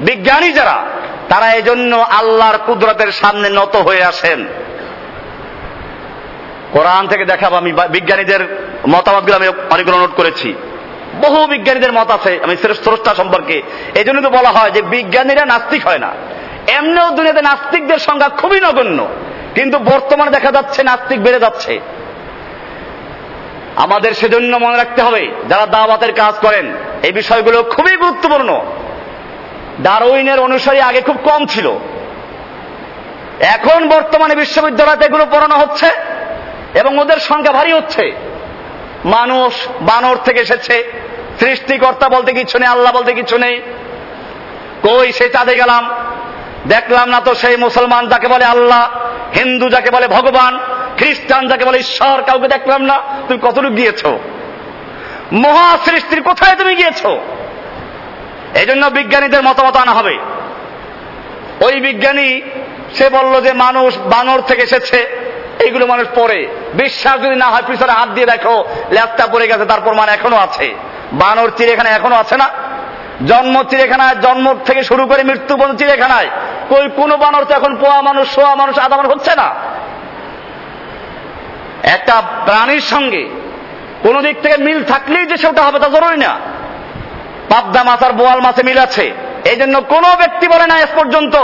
বিজ্ঞানী যারা, তারা এজন্য আল্লাহর কুদরতের সামনে নত হয়ে আসেন। কোরআন থেকে দেখাবো, আমি বিজ্ঞানীদের মতামতগুলো আমি অনেকগুলো নোট করেছি। বহু বিজ্ঞানীদের মত আছে, আমি স্রষ্টা সম্পর্কে। এই জন্য তো বলা হয় যে বিজ্ঞানীরা নাস্তিক হয় না। এমনিও দুনিয়াতে নাস্তিকদের সংখ্যা খুবই নগণ্য। কিন্তু বর্তমানে দেখা যাচ্ছে নাস্তিক বেড়ে যাচ্ছে। আমাদের সেজন্য মনে রাখতে হবে, যারা দাওয়াতের কাজ করেন, এই বিষয়গুলো খুবই গুরুত্বপূর্ণ। ডারউইনের অনুসারী আগে খুব কম ছিল। এখন বর্তমানে বিশ্ববিদ্যালয়তে এগুলো পড়ানো হচ্ছে। এবং ওদের সংখ্যা ভারী হচ্ছে। মানুষ বানর থেকে এসেছে। সৃষ্টিকর্তা বলতে কিছু নেই, আল্লাহ বলতে কিছু নেই। কই সে চাঁদে গেলাম? দেখলাম না তো সেই মুসলমান যাকে বলে আল্লাহ, হিন্দু যাকে বলে ভগবান, খ্রিস্টান যাকে বলে ঈশ্বর, কাউকে দেখলাম না। তুমি কতটুকু গিয়েছো? মহা সৃষ্টির কোথায় তুমি গিয়েছো? এই জন্য বিজ্ঞানীদের মতামত আনা হবে। ওই বিজ্ঞানী, সে বলল যে মানুষ বানর থেকে এসেছে। এইগুলো মানুষ পড়ে। বিশ্বাস যদি না হয়, পিছনে হাত দিয়ে দেখো, ল্যাপটা পড়ে গেছে, তার প্রমাণ এখনও আছে। বানর চিড়িয়াখানা এখনও আছে না? জন্ম চিড়িয়াখানায়, জন্ম থেকে শুরু করে মৃত্যু পর্যন্ত চিড়িয়াখানায়। কই, কোন বানর তো এখন পোয়া মানুষ সোয়া মানুষ আধা মানুষ হচ্ছে না? একটা প্রাণীর সঙ্গে কোন দিক থেকে মিল থাকলেই যে সেটা হবে তা জরুরি না। পাবদা মাছ আর বোয়াল মাছে মিল আছে। এই জন্য কোনো ব্যক্তি বলে না এস পর্যন্ত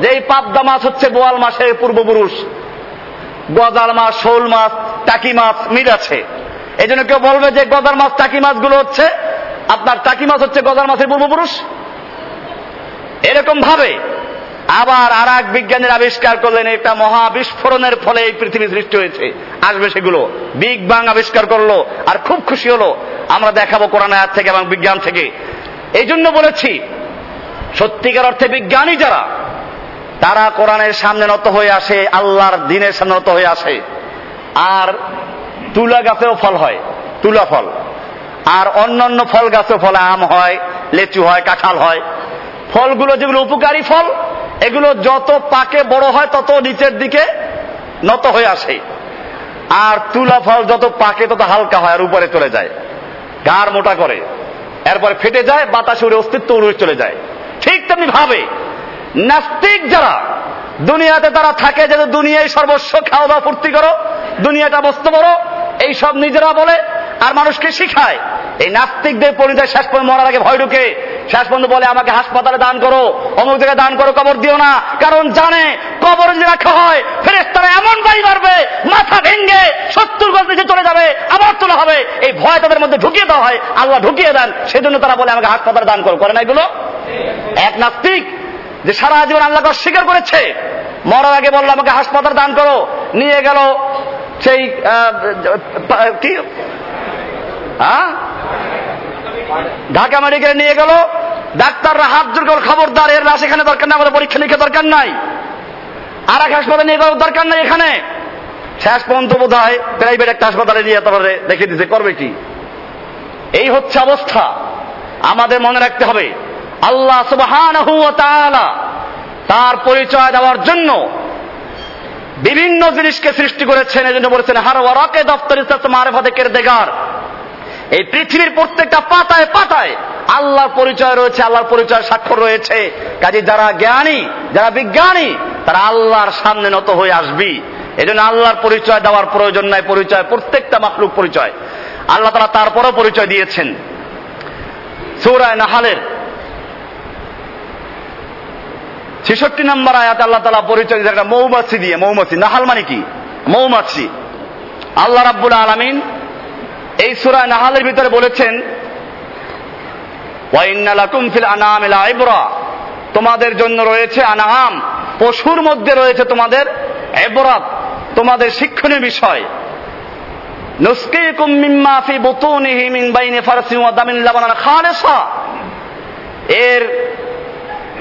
যে এই পাবদা মাছ হচ্ছে বোয়াল মাছের পূর্বপুরুষ। গজাল মাছ, শোল মাছ, টাকি মাছ মিল আছে। এই জন্য কেউ বলবে যে গজার মাছ, টাকি মাছগুলো হচ্ছে আপনার টাকি মাছ হচ্ছে গজার মাছের পূর্বপুরুষ। এরকম ভাবে আবার আর এক বিজ্ঞানীর আবিষ্কার করলেন একটা মহা বিস্ফোরণের ফলে এই পৃথিবী সৃষ্টি হয়েছে। আসবে সেগুলো। বিগ বাং আবিষ্কার করল আর খুব খুশি হলো। আমরা দেখাবো কোরআন আয়াত থেকে এবং বিজ্ঞান থেকে। এই জন্য বলেছি, সত্যিকার অর্থে বিজ্ঞানী যারা তারা কোরআনের সামনে নত হয়ে আসে, আল্লাহর দিনের সামনে নত হয়ে আসে। আর তুলা গাছেও ফল হয়, তুলা ফল। আর অন্যান্য ফল গাছেও ফলে আম হয়, লেচু হয়, কাঁঠাল হয়। ফলগুলো যেগুলো উপকারী ফল, এগুলো যত পাকে বড় হয়, তত নিচের দিকে নত হয়ে আসে। আর তুলা ফল যত পাকে, তত হালকা হয়, আর উপরে চলে যায়। গাড় মোটা করে। এরপরে ফেটে যায়, বাতাসে উড়ে অস্তিত্ব উড়ে চলে যায়। ঠিক তেমনি ভাবে নাস্তিক যারা, দুনিয়াতে তারা থাকে যে দুনিয়ায় সর্বস্ব খাওয়া দাওয়া ফুর্তি করো, দুনিয়াটা বস্তু বড়, এইসব নিজেরা বলে আর মানুষকে শিখায়। এই নাস্তিকদের পরিচয় শেষ পর্যন্ত মরার আগে ভয় ঢুকে, শেষ পর্যন্ত বলে আমাকে হাসপাতালে দান করো, অমুক জায়গায় দান করো, কবর দিও না, কারণ জানে কবর যদি রাখা হয় ফেরেস তারা এমন বাড়ি মারবে, মাথা ভেঙ্গে সত্তর গজ নিচে চলে যাবে, আবার তোলা হবে। এই ভয় তাদের মধ্যে ঢুকিয়ে দেওয়া হয়, আল্লাহ ঢুকিয়ে দেন, সেজন্য তারা বলে আমাকে হাসপাতালে দান করো। করে না এগুলো? এক নাস্তিক যে সারা জীবন আল্লাহকে অস্বীকার করেছে, মরার আগে বলল, আমাকে হাসপাতাল দান করো। নিয়ে গেল সেই কি? হ্যাঁ? ঢাকা মেডিকেলে নিয়ে গেল। ডাক্তাররা হাত জোর করে খবরদার, এর লাশ এখানে দরকার নাই, আমাদের পরীক্ষা নিরীক্ষা দরকার নাই। আর এক হাসপাতালে নিয়ে গেল, দরকার নাই এখানে। শেষ পর্যন্ত বোধ হয় প্রাইভেট একটা হাসপাতালে নিয়ে তারপরে দেখে দিতে করবে কি? এই হচ্ছে অবস্থা। আমাদের মনে রাখতে হবে আল্লাহ তাআলা তার পরিচয় দেওয়ার জন্য বিভিন্ন জিনিসকে সৃষ্টি করেছেন। এই জন্য বলেছেন, হার ওয়ারাকে দফতর ইসলাত মারেফাতে কেরদেগার এই পৃথিবীর প্রত্যেকটা পাতায় পাতায় আল্লাহর পরিচয় রয়েছে, আল্লাহর পরিচয় স্বাক্ষর রয়েছে। কাজে যারা জ্ঞানী, যারা বিজ্ঞানী, তারা আল্লাহর সামনে নত হয়ে আসবি। এই জন্য আল্লাহর পরিচয় দেওয়ার প্রয়োজন নাই, পরিচয়, প্রত্যেকটা মাকলুক পরিচয়। আল্লাহ তারা তারপরও পরিচয় দিয়েছেন। সৌরায় নাহালের ছেষট্টি নম্বর আয়াত আল্লাহ তালা পরিচয় একটা মৌমাছি দিয়ে, মৌমাছি। নাহাল মানে কি? মৌমাছি। আল্লাহ রাব্বুল আলামিন এই সুরায় নাহালের ভিতরে বলেছেন তোমাদের জন্য রয়েছে আনাহাম পশুর মধ্যে রয়েছে তোমাদের এবরাত তোমাদের শিক্ষণীয় বিষয়। এর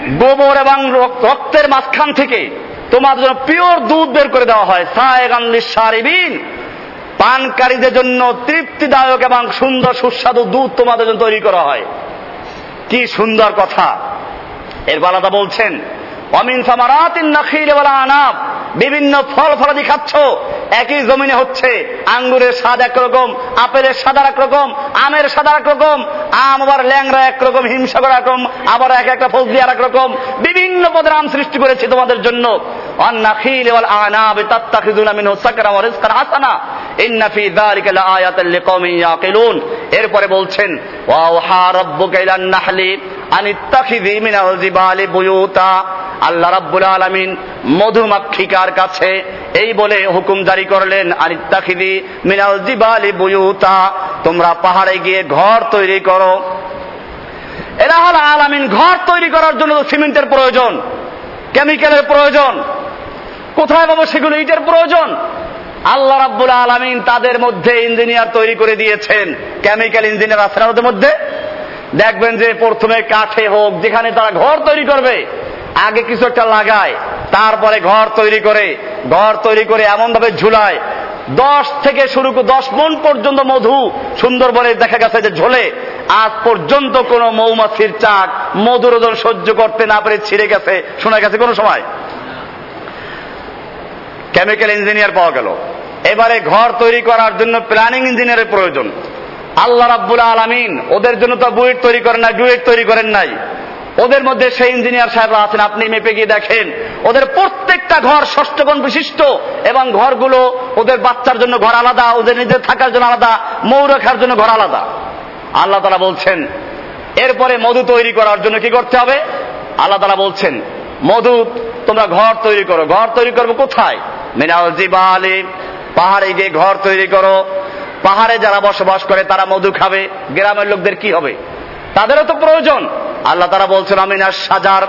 গোবর এবং রক- রক্তের মাঝখান থেকে তোমার জন্য পিওর দুধ বের করে দেওয়া হয়। সারিবিন পানকারীদের জন্য তৃপ্তিদায়ক এবং সুন্দর সুস্বাদু দুধ তোমাদের জন্য তৈরি করা হয়। কি সুন্দর কথা। এর বালাদা বলছেন অমিন সামারাতিন আনাব। বিভিন্ন ফল ফলাদি খাচ্ছ, একই জমিনে হচ্ছে। আঙ্গুরের স্বাদ একরকম, আপেলের স্বাদ এক রকম আমের স্বাদ এক রকম আম আবার ল্যাংরা একরকম, হিমসাগর একরকম, আবার এক একটা ফজলি আর রকম বিভিন্ন পদের আম সৃষ্টি করেছি তোমাদের জন্য। এরপরে বলছেন, ওয়া ওহা রাব্বুকা ইলান নাহলি আনিত্তাখিযি মিনাল জিবালি বুয়ুতা। আল্লাহ রাব্বুল আলামিন মধুমাক্ষিকার কাছে এই বলে হুকুম জারি করলেন, আনিত্তাখিযি মিনাল জিবালি বুয়ুতা। তোমরা পাহাড়ে গিয়ে ঘর তৈরি করো। এরা হল আলামিন, ঘর তৈরি করার জন্য তো সিমেন্টের প্রয়োজন, কেমিক্যালের প্রয়োজন, কোথায় পাবো সেগুলো ইটের প্রয়োজন? আল্লাহ রাব্বুল আলামিন তাদের মধ্যে ইঞ্জিনিয়ার তৈরি করে দিয়েছেন, কেমিক্যাল ইঞ্জিনিয়ার আছে মধ্যে? দেখবেন যে প্রথমে কাঠে হোক, যেখানে তারা ঘর তৈরি করবে আগে কিছু একটা লাগায়, তারপরে ঘর তৈরি করে, ঘর তৈরি করে এমন ভাবে ঝুলায়। দশ থেকে শুরু দশ মন পর্যন্ত মধু সুন্দরবনে দেখা গেছে যে ঝোলে। আজ পর্যন্ত কোন মৌমাছির চাক মধুর সহ্য করতে না পেরে ছিঁড়ে গেছে। শোনা গেছে কোনো সময়? কেমিক্যাল ইঞ্জিনিয়ার পাওয়া গেল। এবারে ঘর তৈরি করার জন্য প্ল্যানিং ইঞ্জিনিয়ারের প্রয়োজন। আল্লাহ রাব্বুল আলামিন ওদের জন্য তো বুয়েট তৈরি করেন নাই, ডুয়েট তৈরি করেন নাই। ওদের মধ্যে সেই ইঞ্জিনিয়ার সাহেবরা আছেন, আপনি মেপে গিয়ে দেখেন। ওদের প্রত্যেকটা ঘর ষষ্ঠগণ বিশিষ্ট এবং ঘরগুলো ওদের বাচ্চার জন্য ঘর আলাদা, ওদের নিজের থাকার জন্য আলাদা, মৌ রাখার জন্য ঘর আলাদা। আল্লাহ তারা বলছেন, এরপরে মধু তৈরি করার জন্য কি করতে হবে? আল্লাহ তারা বলছেন, মধু, তোমরা ঘর তৈরি করো। ঘর তৈরি করব কোথায়? মিনাল জিবালে, পাহাড়ে গিয়ে ঘর তৈরি করো। পাহাড়ে যারা বসবাস করে তারা মধু খাবে। গ্রামের লোকদের কি হবে? তাদেরও তো প্রয়োজন। আল্লাহ তারা বলছেন আমিনার সাজার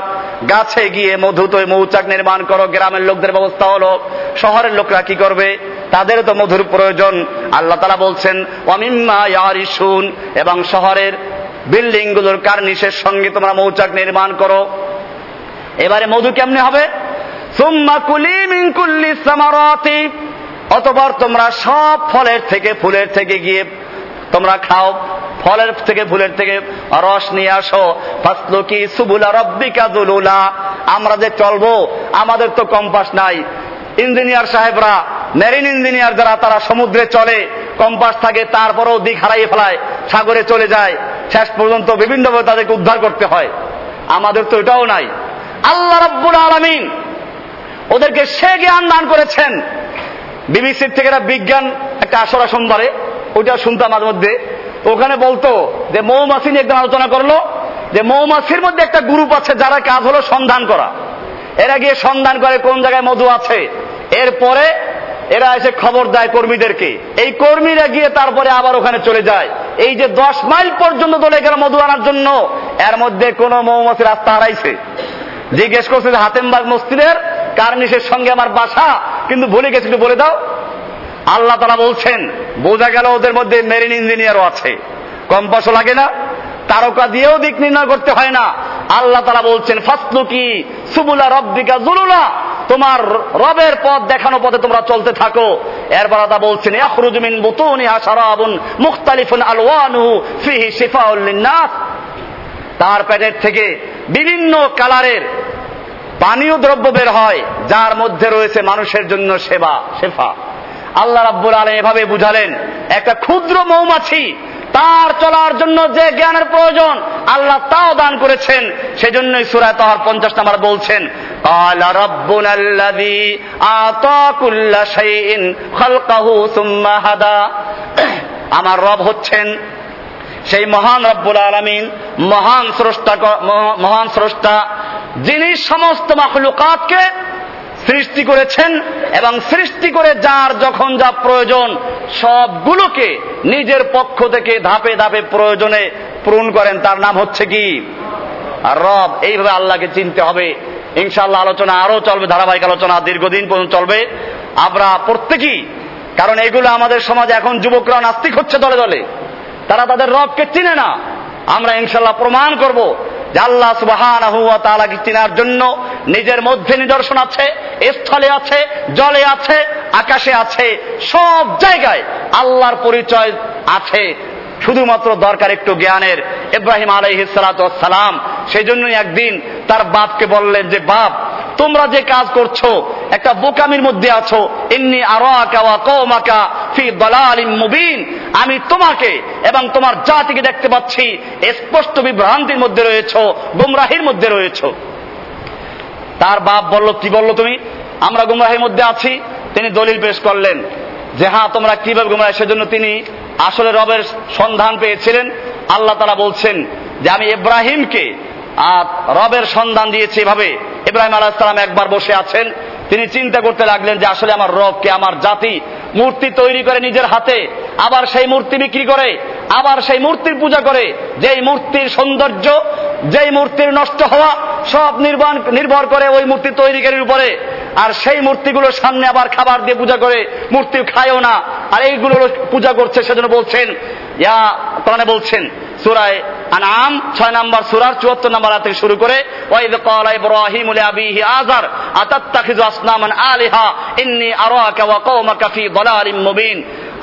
গাছে গিয়ে মধু তো মৌচাক নির্মাণ করো, গ্রামের লোকদের ব্যবস্থা হলো, শহরের লোকরা কি করবে? তাদেরও তো মধুর প্রয়োজন। আল্লাহ তারা বলছেন অমিম্মা ইয়ারিসুন এবং শহরের বিল্ডিংগুলোর কার্নিশের সঙ্গে তোমরা মৌচাক নির্মাণ করো। এবারে মধু কেমনে হবে? অতবার তোমরা সব ফলের থেকে, ফুলের থেকে গিয়ে তোমরা খাও, ফলের থেকে, ফুলের থেকে রস নিয়ে আসো। ফাসলুকি সুবুলা রব্বিকা দুলুলা। আমরা যে চলবো, আমাদের তো কম্পাস নাই। ইঞ্জিনিয়ার সাহেবরা, মেরিন ইঞ্জিনিয়ার যারা, তারা সমুদ্রে চলে, কম্পাস থাকে, তারপরেও দিক হারাইয়ে ফেলায়, সাগরে চলে যায়। শেষ পর্যন্ত বিভিন্নভাবে তাদেরকে উদ্ধার করতে হয়। আমাদের তো এটাও নাই। আল্লাহ রব্বুল আলমিন ওদেরকে সে জ্ঞান দান করেছেন। বিবিসির থেকে একটা বিজ্ঞান, একটা আসরা সোমবারে ওইটা শুনতাম মাঝে মধ্যে। ওখানে বলতো যে মৌমাছি নিয়ে একদম আলোচনা করল, যে মৌমাছির মধ্যে একটা গ্রুপ আছে যারা কাজ হলো সন্ধান করা। এরা গিয়ে সন্ধান করে কোন জায়গায় মধু আছে। এরপরে এরা এসে খবর দেয় কর্মীদেরকে। এই কর্মীরা গিয়ে তারপরে আবার ওখানে চলে যায়। এই যে দশ মাইল পর্যন্ত দলে গেল মধু আনার জন্য, এর মধ্যে কোন মৌমাছি রাস্তা হারাইছে। জিজ্ঞেস করছে যে হাতেমবাগ মসজিদের কার্নিশের সঙ্গে আমার বাসা? কিন্তু ভুলে গেছি, একটু বলে দাও। আল্লাহ তারা বলছেন, বোঝা গেল ওদের মধ্যে মেরিন ইঞ্জিনিয়ারও আছে। কম কম্পাসও লাগে না, তারকা দিয়েও দিক নির্ণয় করতে হয় না। আল্লাহ তারা বলছেন ফাসলু কি সুবুলা রব্বিকা জুলুলা, তোমার রবের পথ দেখানো পথে তোমরা চলতে থাকো। এরপর তা বলছেন, ইয়াখরুজু মিন বুতুনিহা শারাবুন মুখতালিফুন আলওয়ানুহু ফিহি শিফাউল লিন্নাস। তার পেটের থেকে বিভিন্ন কালারের পানীয় দ্রব্য বের হয়, যার মধ্যে রয়েছে মানুষের জন্য সেবা, শেফা। আল্লাহ রাব্বুল আলম এভাবে বুঝালেন, একটা ক্ষুদ্র মৌমাছি তার চলার জন্য যে জ্ঞানের প্রয়োজন আল্লাহ তাও দান করেছেন সেজন্য সুরায় তাহার পঞ্চাশ নাম্বার বলছেন قال ربنا الذي أعطى كل شيء خلقه আমার রব হচ্ছেন সেই মহান রব্বুল আলমিন, মহান স্রষ্টা মহান স্রষ্টা, যিনি সমস্ত মাখলুকাতকে সৃষ্টি করেছেন এবং সৃষ্টি করে যার যখন যা প্রয়োজন সবগুলোকে নিজের পক্ষ থেকে ধাপে ধাপে প্রয়োজনে পূরণ করেন, তার নাম হচ্ছে কি? আর রব, এইভাবে আল্লাহকে চিনতে হবে। ইনশাল্লাহ আলোচনা আরও চলবে, ধারাবাহিক আলোচনা দীর্ঘদিন পর্যন্ত চলবে। আমরা প্রত্যেকেই, কারণ এগুলো আমাদের সমাজে এখন যুবকরা নাস্তিক হচ্ছে দলে দলে। তারা তাদের রবকে চিনে না। আমরা ইনশাল্লাহ প্রমাণ করব যে আল্লাহ সুবাহান তালাকে চিনার জন্য নিজের মধ্যে নিদর্শন আছে। স্থলে আছে, জলে আছে, আকাশে আছে, সব জায়গায় আল্লাহর পরিচয় আছে। শুধুমাত্র দরকার একটু জ্ঞানের। ইব্রাহিম আলাইহিসালাম সেই জন্যই একদিন তার বাপকে বললেন যে, বাপ, তোমরা যে কাজ করছ, একটা বোকামির মধ্যে আছো এমনি আরও আঁকা ফি দলালিম মুবিন। আমি তোমাকে এবং তোমার জাতিকে দেখতে পাচ্ছি, স্পষ্ট বিভ্রান্তির মধ্যে রয়েছ, গুমরাহির মধ্যে রয়েছ। তার বাপ বলল, কি বলল তুমি? আমরা গুমরাহের মধ্যে আছি। তিনি দলিল পেশ করলেন যে হ্যাঁ তোমরা কীভাবে গুমরাহ? সেজন্য তিনি আসলে রবের সন্ধান পেয়েছিলেন। আল্লাহ তারা বলছেন যে, আমি ইব্রাহিমকে রবের সন্ধান দিয়েছি এভাবে। ইব্রাহিম আলাহ সালাম একবার বসে আছেন। তিনি চিন্তা করতে লাগলেন যে, আসলে আমার রবকে আমার জাতি মূর্তি তৈরি করে নিজের হাতে, আবার সেই মূর্তি বিক্রি করে, আবার সেই মূর্তির পূজা করে। যেই মূর্তির সৌন্দর্য, যেই মূর্তির নষ্ট হওয়া, সব নির্বাণ, নির্ভর করে ওই মূর্তি তৈরিকারীর উপরে। আর সেই মূর্তিগুলোর সামনে আবার খাবার দিয়ে পূজা করে মূর্তি খায়ও না। আর এইগুলো পূজা করছে সেজন্য বলছেন, ইয়া কোরআনে বলছেন সুরায় আনাম ছয় নম্বর সুরার চুয়াত্তর নম্বর থেকে শুরু করে, ওয়াইদ ক্বালা ইব্রাহিম লিআবিহি আযার, আতাত্তাখিযু আসনামান আলিহা, ইন্নী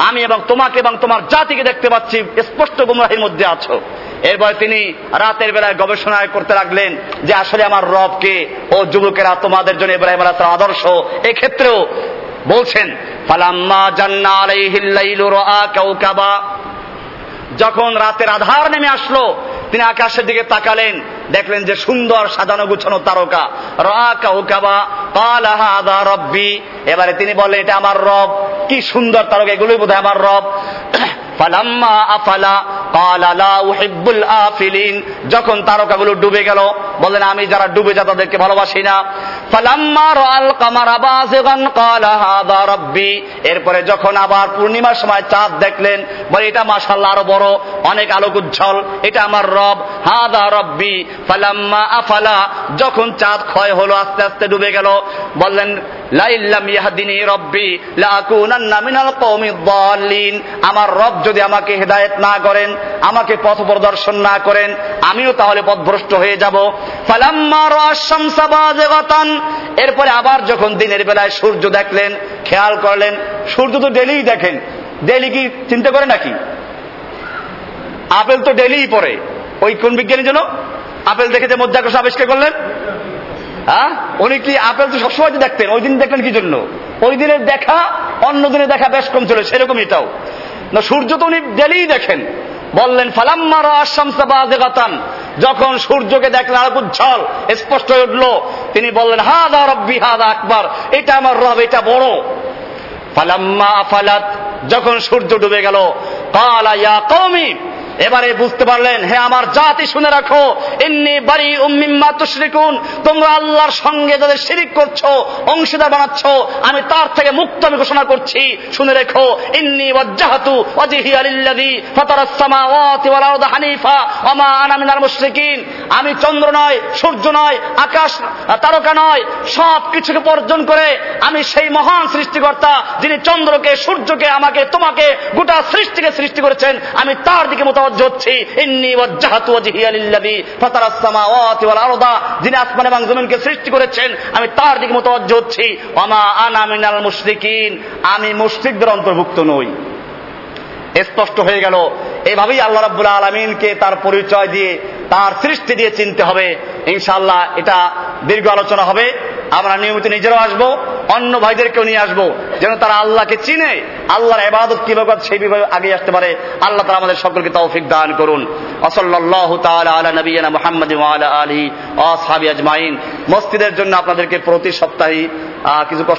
আমি এবং তোমাকে এবং তোমার জাতিকে দেখতে পাচ্ছি, স্পষ্ট গুমরাহির মধ্যে আছো। এরপর তিনি রাতের বেলায় গবেষণা করতে লাগলেন যে আসলে আমার রবকে ও যুবকেরা তোমাদের জন্য ইব্রাহিম আলাইহিস আদর্শ। এক্ষেত্রেও বলছেন, ফালাম্মা জান্না আলাইহিল লাইলু রাআ কাওকাবা যখন রাতের আধার নেমে আসলো, তিনি আকাশের দিকে তাকালেন, দেখলেন যে সুন্দর সাজানো গুছানো তারকা। কালাহা রব্বি। এবারে তিনি বললেন, এটা আমার রব। কি সুন্দর তারকা, এগুলোই বোধহয় আমার রব। ফালাম্মা আফালা ক্বালা লা উহিব্বুল আফিলিন। যখন তারকাগুলো ডুবে গেল বলেন আমি যারা ডুবে যায় তাদেরকে ভালোবাসি না। ফালাম্মা রাআল কামারা বাযিগান ক্বালা হাদা এরপরে যখন আবার পূর্ণিমার সময় চাঁদ দেখলেন, বলে, এটা মাশাআল্লাহ আরও বড়, অনেক আলোক উজ্জ্বল, এটা আমার রব হাদা রব্বি। ফালাম্মা আফালা, যখন চাঁদ ক্ষয় হলো, আস্তে আস্তে ডুবে গেল, বললেন লাইল্লাম ইয়াহদিনি রব্বি লাকুনান্না মিনাল কওমি দাল্লিন। আমার রব যদি আমাকে হেদায়েত না করেন, আমাকে পথ প্রদর্শন না করেন, আমিও তাহলে পথভ্রষ্ট হয়ে যাব। এরপরে আবার যখন দিনের বেলায় সূর্য দেখলেন, খেয়াল করলেন, সূর্য তো ডেলিই দেখেন। ডেলি কি চিন্তা করে নাকি? আপেল তো ডেলিই পড়ে। ওই কোন বিজ্ঞানী জন্য আপেল দেখে যে মধ্যাকর্ষ আবিষ্কার করলেন? হ্যাঁ? উনি কি আপেল তো সবসময় দেখতেন। ওই দিন দেখলেন কি জন্য? ওই দিনের দেখা অন্য দিনের দেখা বেশ কম ছিল সেরকম এটাও। না, সূর্য তো উনি ডেলি দেখেন। বললেন ফালাম্মারা আশামসা বাজেগাতান যখন সূর্যকে দেখলেন আর উজ্জ্বল, স্পষ্ট হয়ে উঠল, তিনি বললেন হাদা রব্বি হাদা আকবার, এটা আমার রব, এটা বড়। ফালাম্মা আফালাত, যখন সূর্য ডুবে গেল, কালা ইয়া কওমি এবারে বুঝতে পারলেন, হে আমার জাতি শুনে রাখো, ইন্নি বাড়ি উম্মিম্মা তুশরিকুন, তোমরা আল্লাহর সঙ্গে যাদের শিরিক করছ, অংশীদার বানাচ্ছ, আমি তার থেকে মুক্ত আমি ঘোষণা করছি, শুনে রেখো, ইন্নি ওয়াজ্জাহাতু ওয়াজহি আলিল্লাযী ফাতারাস সামাওয়াতি ওয়াল আরদা হানিফা, ওয়া মা আনা মুশরিকিন। আমি চন্দ্র নয়, সূর্য নয়, আকাশ, তারকা নয়, সব কিছুকে বর্জন করে আমি সেই মহান সৃষ্টিকর্তা যিনি চন্দ্রকে, সূর্যকে, আমাকে, তোমাকে গোটা সৃষ্টিকে সৃষ্টি করেছেন, আমি তার দিকে সৃষ্টি করেছেন, আমি তার দিকে মোতাবজ্জ হচ্ছি। মুশরিকিন। আমি মুশরিকদের অন্তর্ভুক্ত নই। স্পষ্ট হয়ে গেল। এভাবেই আল্লাহ রাব্বুল আলমিনকে তার পরিচয় দিয়ে, তার সৃষ্টি দিয়ে চিনতে হবে। ইনশাআল্লাহ এটা দীর্ঘ আলোচনা হবে। আমরা নিয়মিত নিজেরাও আসব, অন্য ভাইদেরকেও নিয়ে আসব। যেন তারা আল্লাহকে চিনে, আল্লাহর এবাদত কীভাবে সেই বিভাবে আগে আসতে পারে। আল্লাহ তারা আমাদের সকলকে তৌফিক দান করুন। মুহাম্মদ আলা আজমাইন। মসজিদের জন্য আপনাদেরকে প্রতি সপ্তাহে কিছু কষ্ট